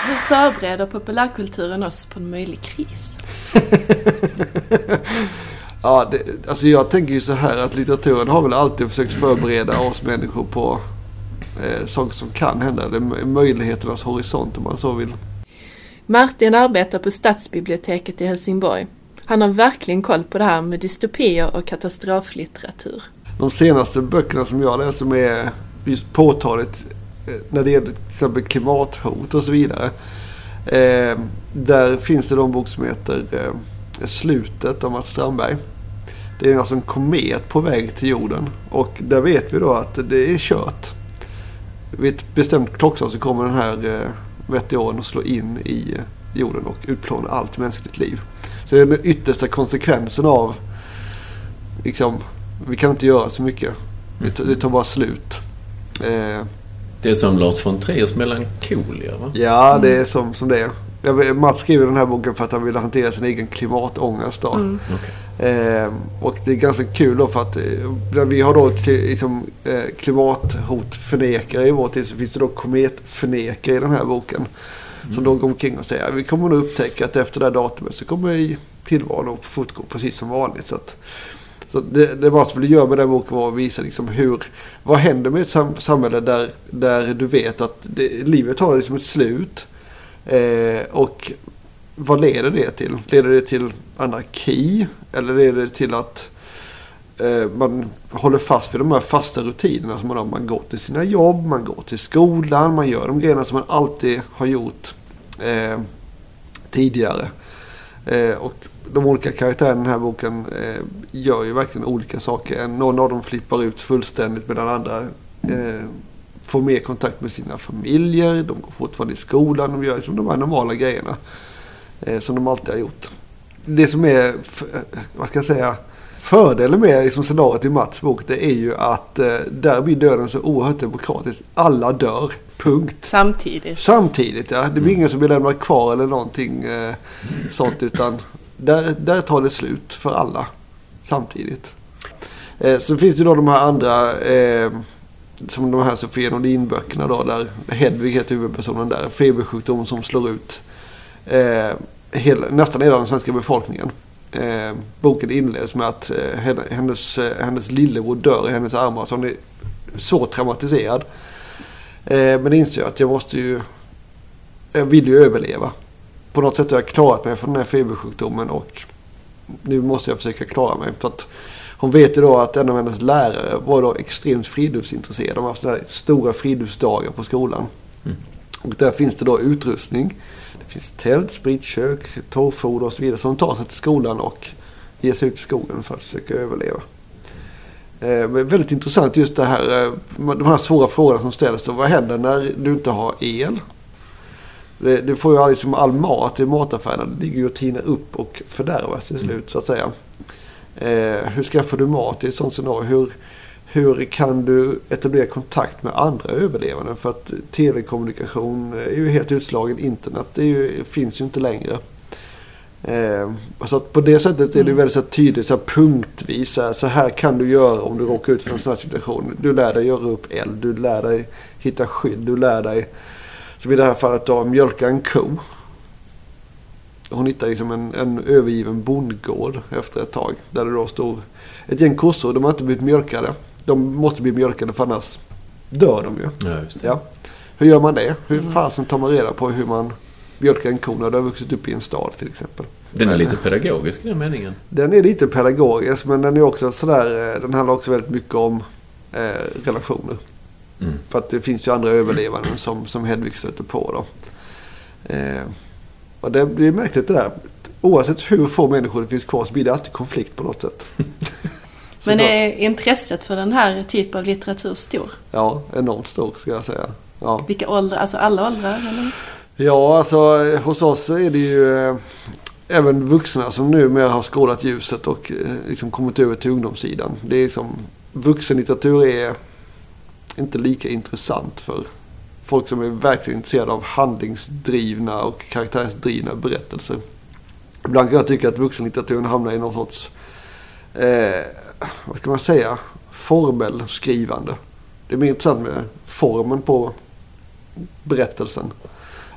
Speaker 2: Hur förbereder populärkulturen oss på en möjlig kris? *laughs*
Speaker 7: ja, det, alltså jag tänker ju så här att litteraturen har väl alltid försökt förbereda oss människor på eh, saker som kan hända. Det är möjligheternas horisont om man så vill.
Speaker 2: Martin arbetar på Stadsbiblioteket i Helsingborg. Han har verkligen koll på det här med dystopier och katastroflitteratur.
Speaker 7: De senaste böckerna som jag läser som är just påtagligt eh, när det gäller till exempel klimathot och så vidare. Eh, där finns det en bok som heter eh, Slutet av Mats Strandberg. Det är alltså en komet på väg till jorden och där vet vi då att det är kört. Vid ett bestämt klockslag så kommer den här eh, meteoren att slå in i jorden och utplåna allt mänskligt liv. Så det är den yttersta konsekvensen av liksom, vi kan inte göra så mycket. Det, det tar bara slut.
Speaker 1: Eh, det är som Lars von Triers Melancholia va?
Speaker 7: Ja, det är som, som det är. Jag, Mats skriver den här boken för att han ville hantera sin egen klimatångest. Då. Mm. Okay. Eh, och det är ganska kul då för att eh, vi har då liksom, eh, klimathotförnekare i vår tid så finns det då kometförnekare i den här boken. Som då går omkring och säger att vi kommer nog upptäcka att efter det här datumet så kommer tillvaron att fortgå precis som vanligt. Så, att, så det, det var som ville göra med den boken var att visa liksom hur, vad händer med ett sam samhälle där, där du vet att det, livet har liksom ett slut. Eh, och vad leder det till? Leder det till anarki? Eller leder det till att eh, man håller fast vid de här fasta rutinerna som man har. Man går till sina jobb, man går till skolan, man gör de grejerna som man alltid har gjort eh, tidigare. Eh, och de olika karaktärerna i den här boken eh, gör ju verkligen olika saker. Någon av dem flippar ut fullständigt medan andra eh, får mer kontakt med sina familjer. De går fortfarande i skolan. De gör liksom de här normala grejerna. Eh, som de alltid har gjort. Det som är, eh, vad ska jag säga, Fördelen med liksom scenariot i Mats bok det är ju att eh, där blir döden så oerhört demokratisk. Alla dör. Punkt.
Speaker 2: Samtidigt.
Speaker 7: Samtidigt ja. Det blir mm. ingen som blir lämnad kvar eller någonting eh, sånt utan där, där tar det slut för alla. Samtidigt. Eh, så finns det då de här andra eh, som de här Sofia Nordin-böckerna då, där Hedvig heter huvudpersonen där. Febersjukdom som slår ut eh, hela, nästan hela den svenska befolkningen. Eh, boken inleds med att eh, hennes, eh, hennes lillebror dör i hennes armar. Så hon är så traumatiserad. Eh, men inser att jag måste ju... Jag vill ju överleva. På något sätt har jag klarat mig från den här febersjukdomen och nu måste jag försöka klara mig. För att hon vet ju då att en av hennes lärare var då extremt friluftsintresserad. De har haft stora friluftsdagar på skolan. Mm. Och där finns det då utrustning. Det finns tält, spritkök, torrfoder och så vidare. Så hon tar sig till skolan och ger sig ut i skogen för att försöka överleva. Eh, väldigt intressant just det här, eh, de här svåra frågorna som ställs. Då. Vad händer när du inte har el? Det, du får ju all, liksom all mat i mataffärerna. Det ligger ju och tinar upp och fördärvas till slut mm. så att säga. Eh, hur skaffar du mat i ett sånt scenario? Hur, hur kan du etablera kontakt med andra överlevande? För att telekommunikation är ju helt utslagen. Internet det ju, finns ju inte längre. Eh, så att på det sättet är det mm. väldigt så tydligt så här, punktvis. Så här, så här kan du göra om du råkar ut för en sån här situation. Du lär dig göra upp eld. Du lär dig hitta skydd. Du lär dig, som i det här fallet då, mjölka en ko. Hon hittar liksom en, en övergiven bondgård efter ett tag. Där det då står ett gäng kossor. De har inte blivit mjölkade. De måste bli mjölkade för annars dör de ju.
Speaker 1: Ja, just det.
Speaker 7: Ja. Hur gör man det? Hur fasen tar man reda på hur man mjölkar en ko när du har vuxit upp i en stad till exempel?
Speaker 1: Den är lite pedagogisk i den meningen.
Speaker 7: Den är lite pedagogisk men den är också sådär. Eh, den handlar också väldigt mycket om eh, relationer. Mm. För att det finns ju andra överlevanden som, som Hedvig stöter på då. Eh, och det blir märkligt det där. Oavsett hur få människor det finns kvar så blir det alltid konflikt på något sätt. *laughs*
Speaker 2: Men är intresset för den här typen av litteratur stor?
Speaker 7: Ja, enormt stor ska jag säga. Ja.
Speaker 2: Vilka åldrar? Alltså alla åldrar? Eller?
Speaker 7: Ja, alltså hos oss är det ju eh, även vuxna som numera har skådat ljuset och eh, liksom kommit över till ungdomssidan. Det är liksom, vuxenlitteratur är inte lika intressant för folk som är verkligen intresserade av handlingsdrivna och karaktärsdrivna berättelser. Ibland kan jag tycka att vuxenlitteraturen hamnar i någon sorts, eh, vad ska man säga, formelskrivande. Det är mer intressant med formen på berättelsen.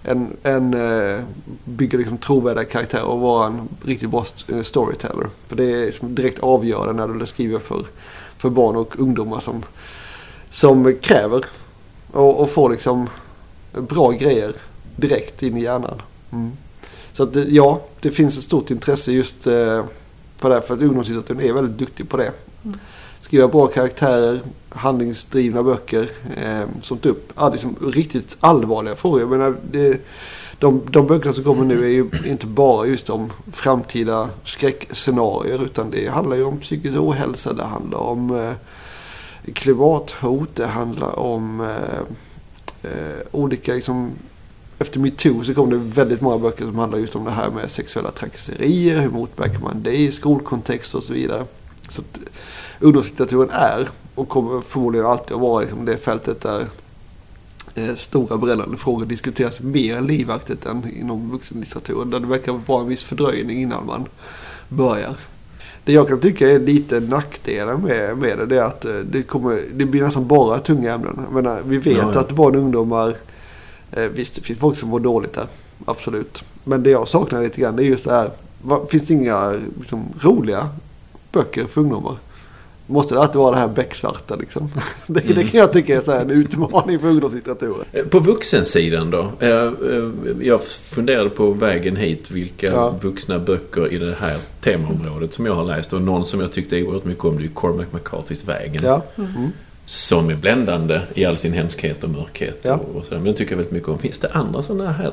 Speaker 7: En, en eh, bygga liksom trovärdiga karaktärer och vara en riktigt bra eh, storyteller. För det är liksom direkt avgörande när du skriver för, för barn och ungdomar som, som kräver och, och får liksom bra grejer direkt in i hjärnan. Mm. Så att ja, det finns ett stort intresse just eh, för det. För att ungdomslitteraturen är väldigt duktig på det. Mm. Skriva bra karaktärer, handlingsdrivna böcker eh, som tar upp ja, liksom riktigt allvarliga frågor. Jag menar, det, de, de böckerna som kommer nu är ju inte bara just om framtida skräckscenarier utan det handlar ju om psykisk ohälsa, det handlar om eh, klimathot, det handlar om eh, eh, olika liksom, efter metoo så kom det väldigt många böcker som handlar just om det här med sexuella trakasserier, hur motverkar man det i skolkontext och så vidare. Så att ungdomslitteraturen är och kommer förmodligen alltid att vara liksom det fältet där eh, stora brännande frågor diskuteras mer livaktigt än inom vuxenlitteraturen. Där det verkar vara en viss fördröjning innan man börjar. Det jag kan tycka är lite nackdelen med, med det, det är att eh, det, kommer, det blir nästan bara tunga ämnen. Jag menar, vi vet ja, ja. att barn och ungdomar, eh, visst det finns folk som mår dåligt här, absolut. Men det jag saknar lite grann det är just det här, finns det inga liksom, roliga böcker för ungdomar? Måste det alltid vara det här becksvarta liksom? *laughs* Det, mm. det kan jag tycka är så en utmaning för ungdomslitteraturen.
Speaker 1: Eh, på vuxensidan då? Eh, eh, jag funderade på vägen hit vilka ja. vuxna böcker i det här temaområdet som jag har läst. Och någon som jag tyckte oerhört mycket om det är Cormac McCarthys Vägen.
Speaker 7: Ja. Mm.
Speaker 1: Som är bländande i all sin hemskhet och mörkhet. Ja. Och, sådär. Men jag tycker väldigt mycket om. Finns det andra sådana här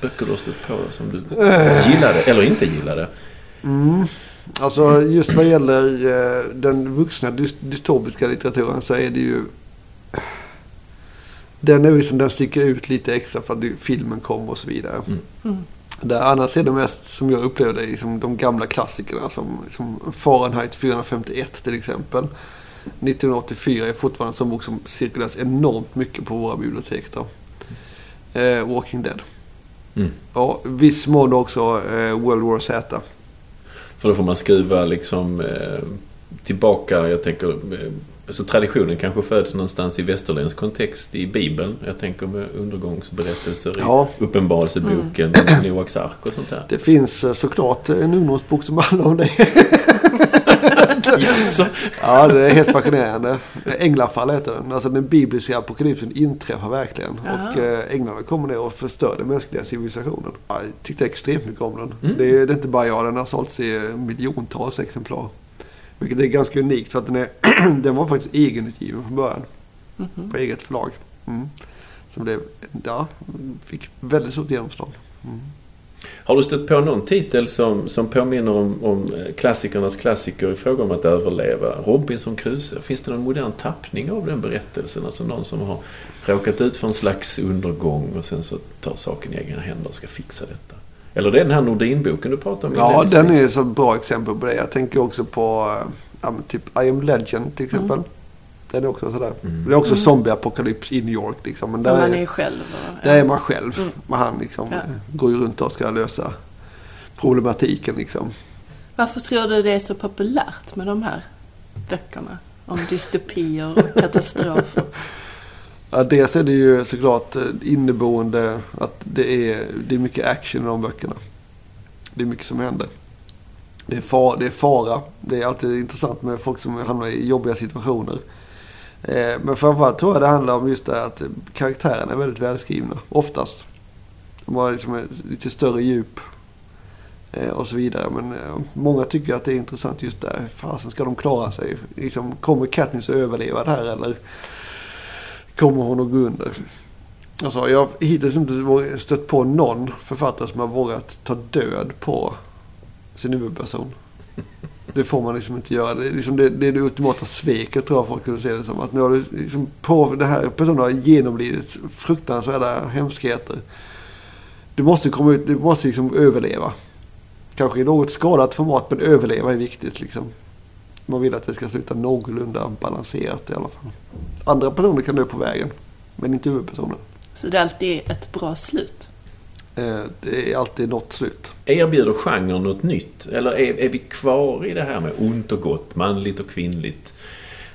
Speaker 1: böcker du har stött på som du gillade eller inte gillade?
Speaker 7: Mm. Alltså just vad gäller eh, den vuxna dystopiska litteraturen så är det ju... Den är liksom, den sticker ut lite extra för att filmen kom och så vidare. Mm. Mm. Där annars är det mest som jag upplevde liksom, de gamla klassikerna som, som Fahrenheit 451 till exempel. 1984 är fortfarande en sån bok som cirkuleras enormt mycket på våra bibliotek. Då. Eh, Walking Dead. Mm. Och viss mån också eh, World War Z.
Speaker 1: För då får man skruva liksom eh, tillbaka, jag tänker, eh, Så traditionen kanske föds någonstans i västerländsk kontext i Bibeln. Jag tänker med undergångsberättelser
Speaker 7: Ja.
Speaker 1: i Uppenbarelseboken, Noaks ark och sånt där.
Speaker 7: Det finns eh, såklart en ungdomsbok som handlar om det. *laughs*
Speaker 1: Jaså?
Speaker 7: Ja, det är helt fascinerande. Änglafall heter den. Alltså den bibliska apokalypsen inträffar verkligen.
Speaker 2: Jaha.
Speaker 7: Och eh, änglarna kommer ner och förstör den mänskliga civilisationen. Jag tyckte extremt mycket om den.
Speaker 1: Mm.
Speaker 7: Det, är, det är inte bara jag, den har sålts i eh, miljontals exemplar. Vilket är ganska unikt för att den, är, *clears throat* den var faktiskt egenutgiven från början. På eget förlag. Mm. Som blev, ja, fick väldigt stort genomslag.
Speaker 1: Har du stött på någon titel som, som påminner om, om eh, klassikernas klassiker i fråga om att överleva? Robinson Crusoe. Finns det någon modern tappning av den berättelsen? Alltså någon som har råkat ut för en slags undergång och sen så tar saken i egna händer och ska fixa detta? Eller det är den här Nordin-boken du pratade om
Speaker 7: Ja, den är ett så bra exempel på det. Jag tänker också på eh, ja, typ I am legend till exempel. Den är också sådär. Det är också zombie-apokalyps i New York liksom. Men
Speaker 2: Där man
Speaker 7: är,
Speaker 2: är själv. Och,
Speaker 7: där är man själv.
Speaker 2: Mm.
Speaker 7: Och han liksom
Speaker 2: Ja.
Speaker 7: eh, går ju runt och ska lösa problematiken liksom.
Speaker 2: Varför tror du det är så populärt med de här böckerna? Om dystopier och *laughs* katastrofer.
Speaker 7: Ja, dels är det ju såklart eh, inneboende att det är, det är mycket action i de böckerna. Det är mycket som händer. Det är, far, det är fara. Det är alltid intressant med folk som hamnar i jobbiga situationer. Eh, men framförallt tror jag det handlar om just det här att karaktärerna är väldigt välskrivna. Oftast. De har liksom lite större djup. Eh, och så vidare. Men eh, många tycker att det är intressant just där. Fasen ska de klara sig? Liksom, kommer Katniss att överleva det här eller? kommer hon att gå under. Alltså, jag har hittills inte stött på någon författare som har vågat ta död på sin huvudperson. *laughs* Det får man liksom inte göra. Det är, liksom det, det, är det ultimata sveket tror jag folk skulle se det som. Att nu har du liksom på den här personen har genomlidit fruktansvärda hemskheter. Du måste komma ut, du måste liksom överleva. Kanske i något skadat format men överleva är viktigt liksom. Man vill att det ska sluta någorlunda balanserat i alla fall. Andra personer kan dö på vägen. Men inte huvudpersonen.
Speaker 2: Så det är alltid ett bra slut.
Speaker 7: Eh, Det är alltid något slut.
Speaker 1: Erbjuder genren något nytt? Eller är, är vi kvar i det här med ont och gott, manligt och kvinnligt,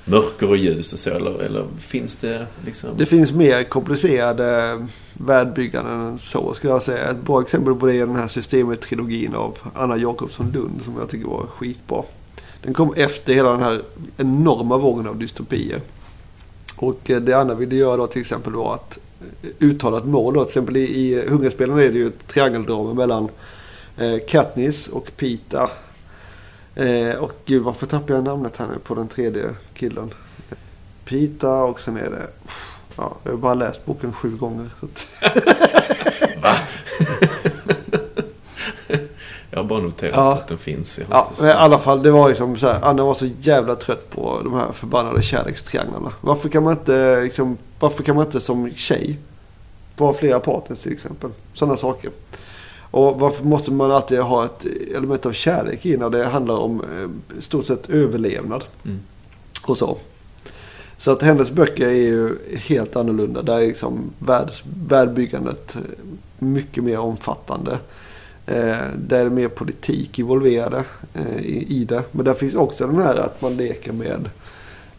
Speaker 1: mörker och ljus och så? Eller, eller finns det liksom...
Speaker 7: Det finns mer komplicerade världbygganden än så skulle jag säga. Ett bra exempel på det är den här Systemet-trilogin av Anna Jakobsson Lund som jag tycker var skitbra. Den kom efter hela den här enorma vågen av dystopier. Och eh, det Anna ville göra då till exempel var att uttalat mål. Då. Till exempel i, i Hungerspelen är det ju ett triangeldrama mellan eh, Katniss och Pita. Eh, och gud varför tappar jag namnet här nu på den tredje killen? Pita och sen är det... Ja, jag har bara läst boken sju gånger. *laughs* Så att,
Speaker 1: jag har bara noterat
Speaker 7: Ja.
Speaker 1: att den finns.
Speaker 7: Ja, men i alla fall det var liksom så här. Anna var så jävla trött på de här förbannade kärlekstrianglarna. Varför kan man inte liksom, Varför kan man inte som tjej vara flera partners till exempel? Sådana saker. Och varför måste man alltid ha ett element av kärlek i när det handlar om eh, i stort sett överlevnad?
Speaker 1: Mm.
Speaker 7: Och så. Så att hennes böcker är ju helt annorlunda. Där är liksom världs, världbyggandet eh, mycket mer omfattande. Eh, där är mer politik involverade eh, i, det. Men där finns också den här att man leker med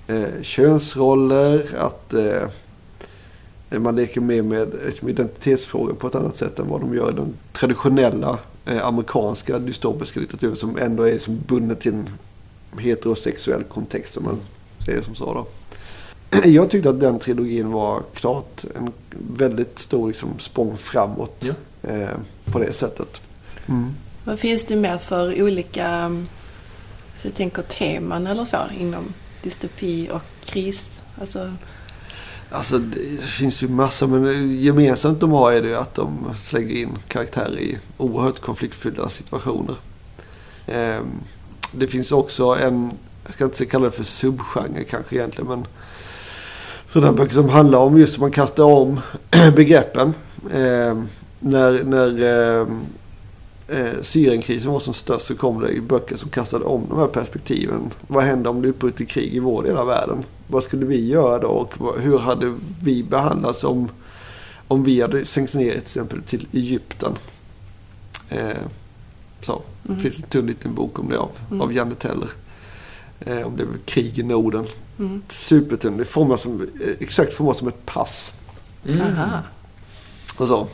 Speaker 7: eh, könsroller. Att eh, man leker mer med identitetsfrågor på ett annat sätt än vad de gör i den traditionella amerikanska dystopiska litteraturen som ändå är liksom bundet till en heterosexuell kontext som man säger som så då. *clears throat* Jag tyckte att den trilogin var klart en väldigt stor liksom, språng framåt
Speaker 1: Ja.
Speaker 7: eh, på det sättet.
Speaker 2: Vad finns det mer för olika så jag tänker teman eller så inom dystopi och kris? Alltså,
Speaker 7: Alltså det finns ju massor, men gemensamt de har är det ju att de slänger in karaktärer i oerhört konfliktfyllda situationer. Ehm, det finns också en, jag ska inte kalla det för subgenre kanske egentligen men sådana böcker som handlar om just att man kastar om *clears throat* begreppen. Ehm, när när ehm, eh, Syrienkrisen var som störst så kom det böcker som kastade om de här perspektiven. Vad händer om det utbryter krig i vår del av världen? Vad skulle vi göra då och hur hade vi behandlats om, om vi hade sänkts ner till exempel till Egypten? Eh, så. Det finns en tunn liten bok om det av, av Janne Teller. Eh, om det är krig i Norden. Mm. Supertunn. Det är format som, eh, exakt format som ett pass.
Speaker 2: Mm.
Speaker 7: Och så.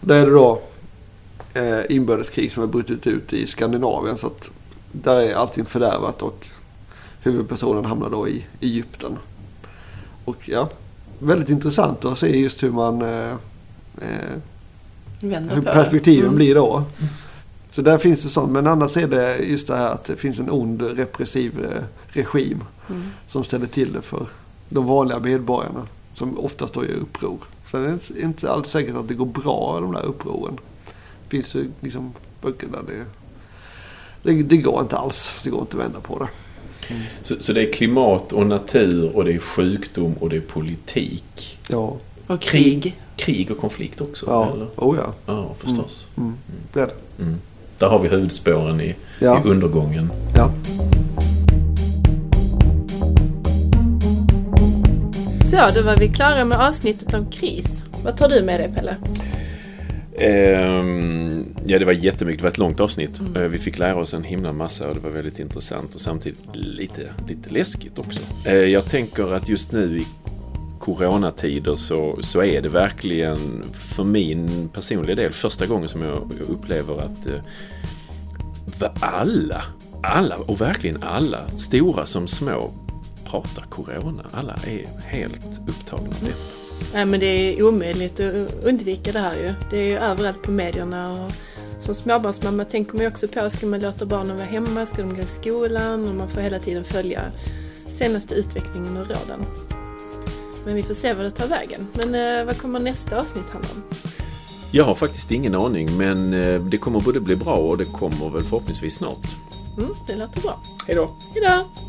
Speaker 7: Och där är det då inbördeskrig som har brutit ut i Skandinavien. Så att där är allting fördärvat och huvudpersonen hamnar då i Egypten. Och ja, väldigt intressant att se just hur man eh, eh hur perspektiven mm. blir då. Så där finns det sånt. Men annars är det just det här att det finns en ond repressiv eh, regim. Mm. Som ställer till det för de vanliga medborgarna. Som oftast då gör uppror. Sen är det inte alls säkert att det går bra de där upproren. Det finns ju liksom böcker där det, det, det går inte alls. Det går inte att vända på det.
Speaker 1: Mm. Så, så, det är klimat och natur och det är sjukdom och det är politik.
Speaker 7: Ja.
Speaker 2: Och krig.
Speaker 1: Krig och konflikt också?
Speaker 7: Ja,
Speaker 1: eller?
Speaker 7: oh ja.
Speaker 1: Ja, förstås.
Speaker 7: Mm. Mm. Det är det.
Speaker 1: Mm. Där har vi huvudspåren i, ja. i undergången.
Speaker 7: Ja.
Speaker 2: Så, då var vi klara med avsnittet om kris. Vad tar du med dig Pelle?
Speaker 1: Um, ja, det var jättemycket. Det var ett långt avsnitt. Mm. Uh, vi fick lära oss en himla massa och det var väldigt intressant och samtidigt lite, lite läskigt också. Uh, jag tänker att just nu i coronatider så, så är det verkligen för min personliga del första gången som jag upplever att uh, alla, alla och verkligen alla, stora som små, pratar corona. Alla är helt upptagna av detta.
Speaker 2: Nej men det är omöjligt att undvika det här ju. Det är ju överallt på medierna. Och som småbarnsmamma tänker man ju också på, ska man låta barnen vara hemma? Ska de gå i skolan? Och man får hela tiden följa senaste utvecklingen och råden. Men vi får se vad det tar vägen. Men eh, vad kommer nästa avsnitt handla om?
Speaker 1: Jag har faktiskt ingen aning men eh, det kommer både bli bra och det kommer väl förhoppningsvis snart.
Speaker 2: Mm, det låter bra.
Speaker 1: Hej då!
Speaker 2: Hej då!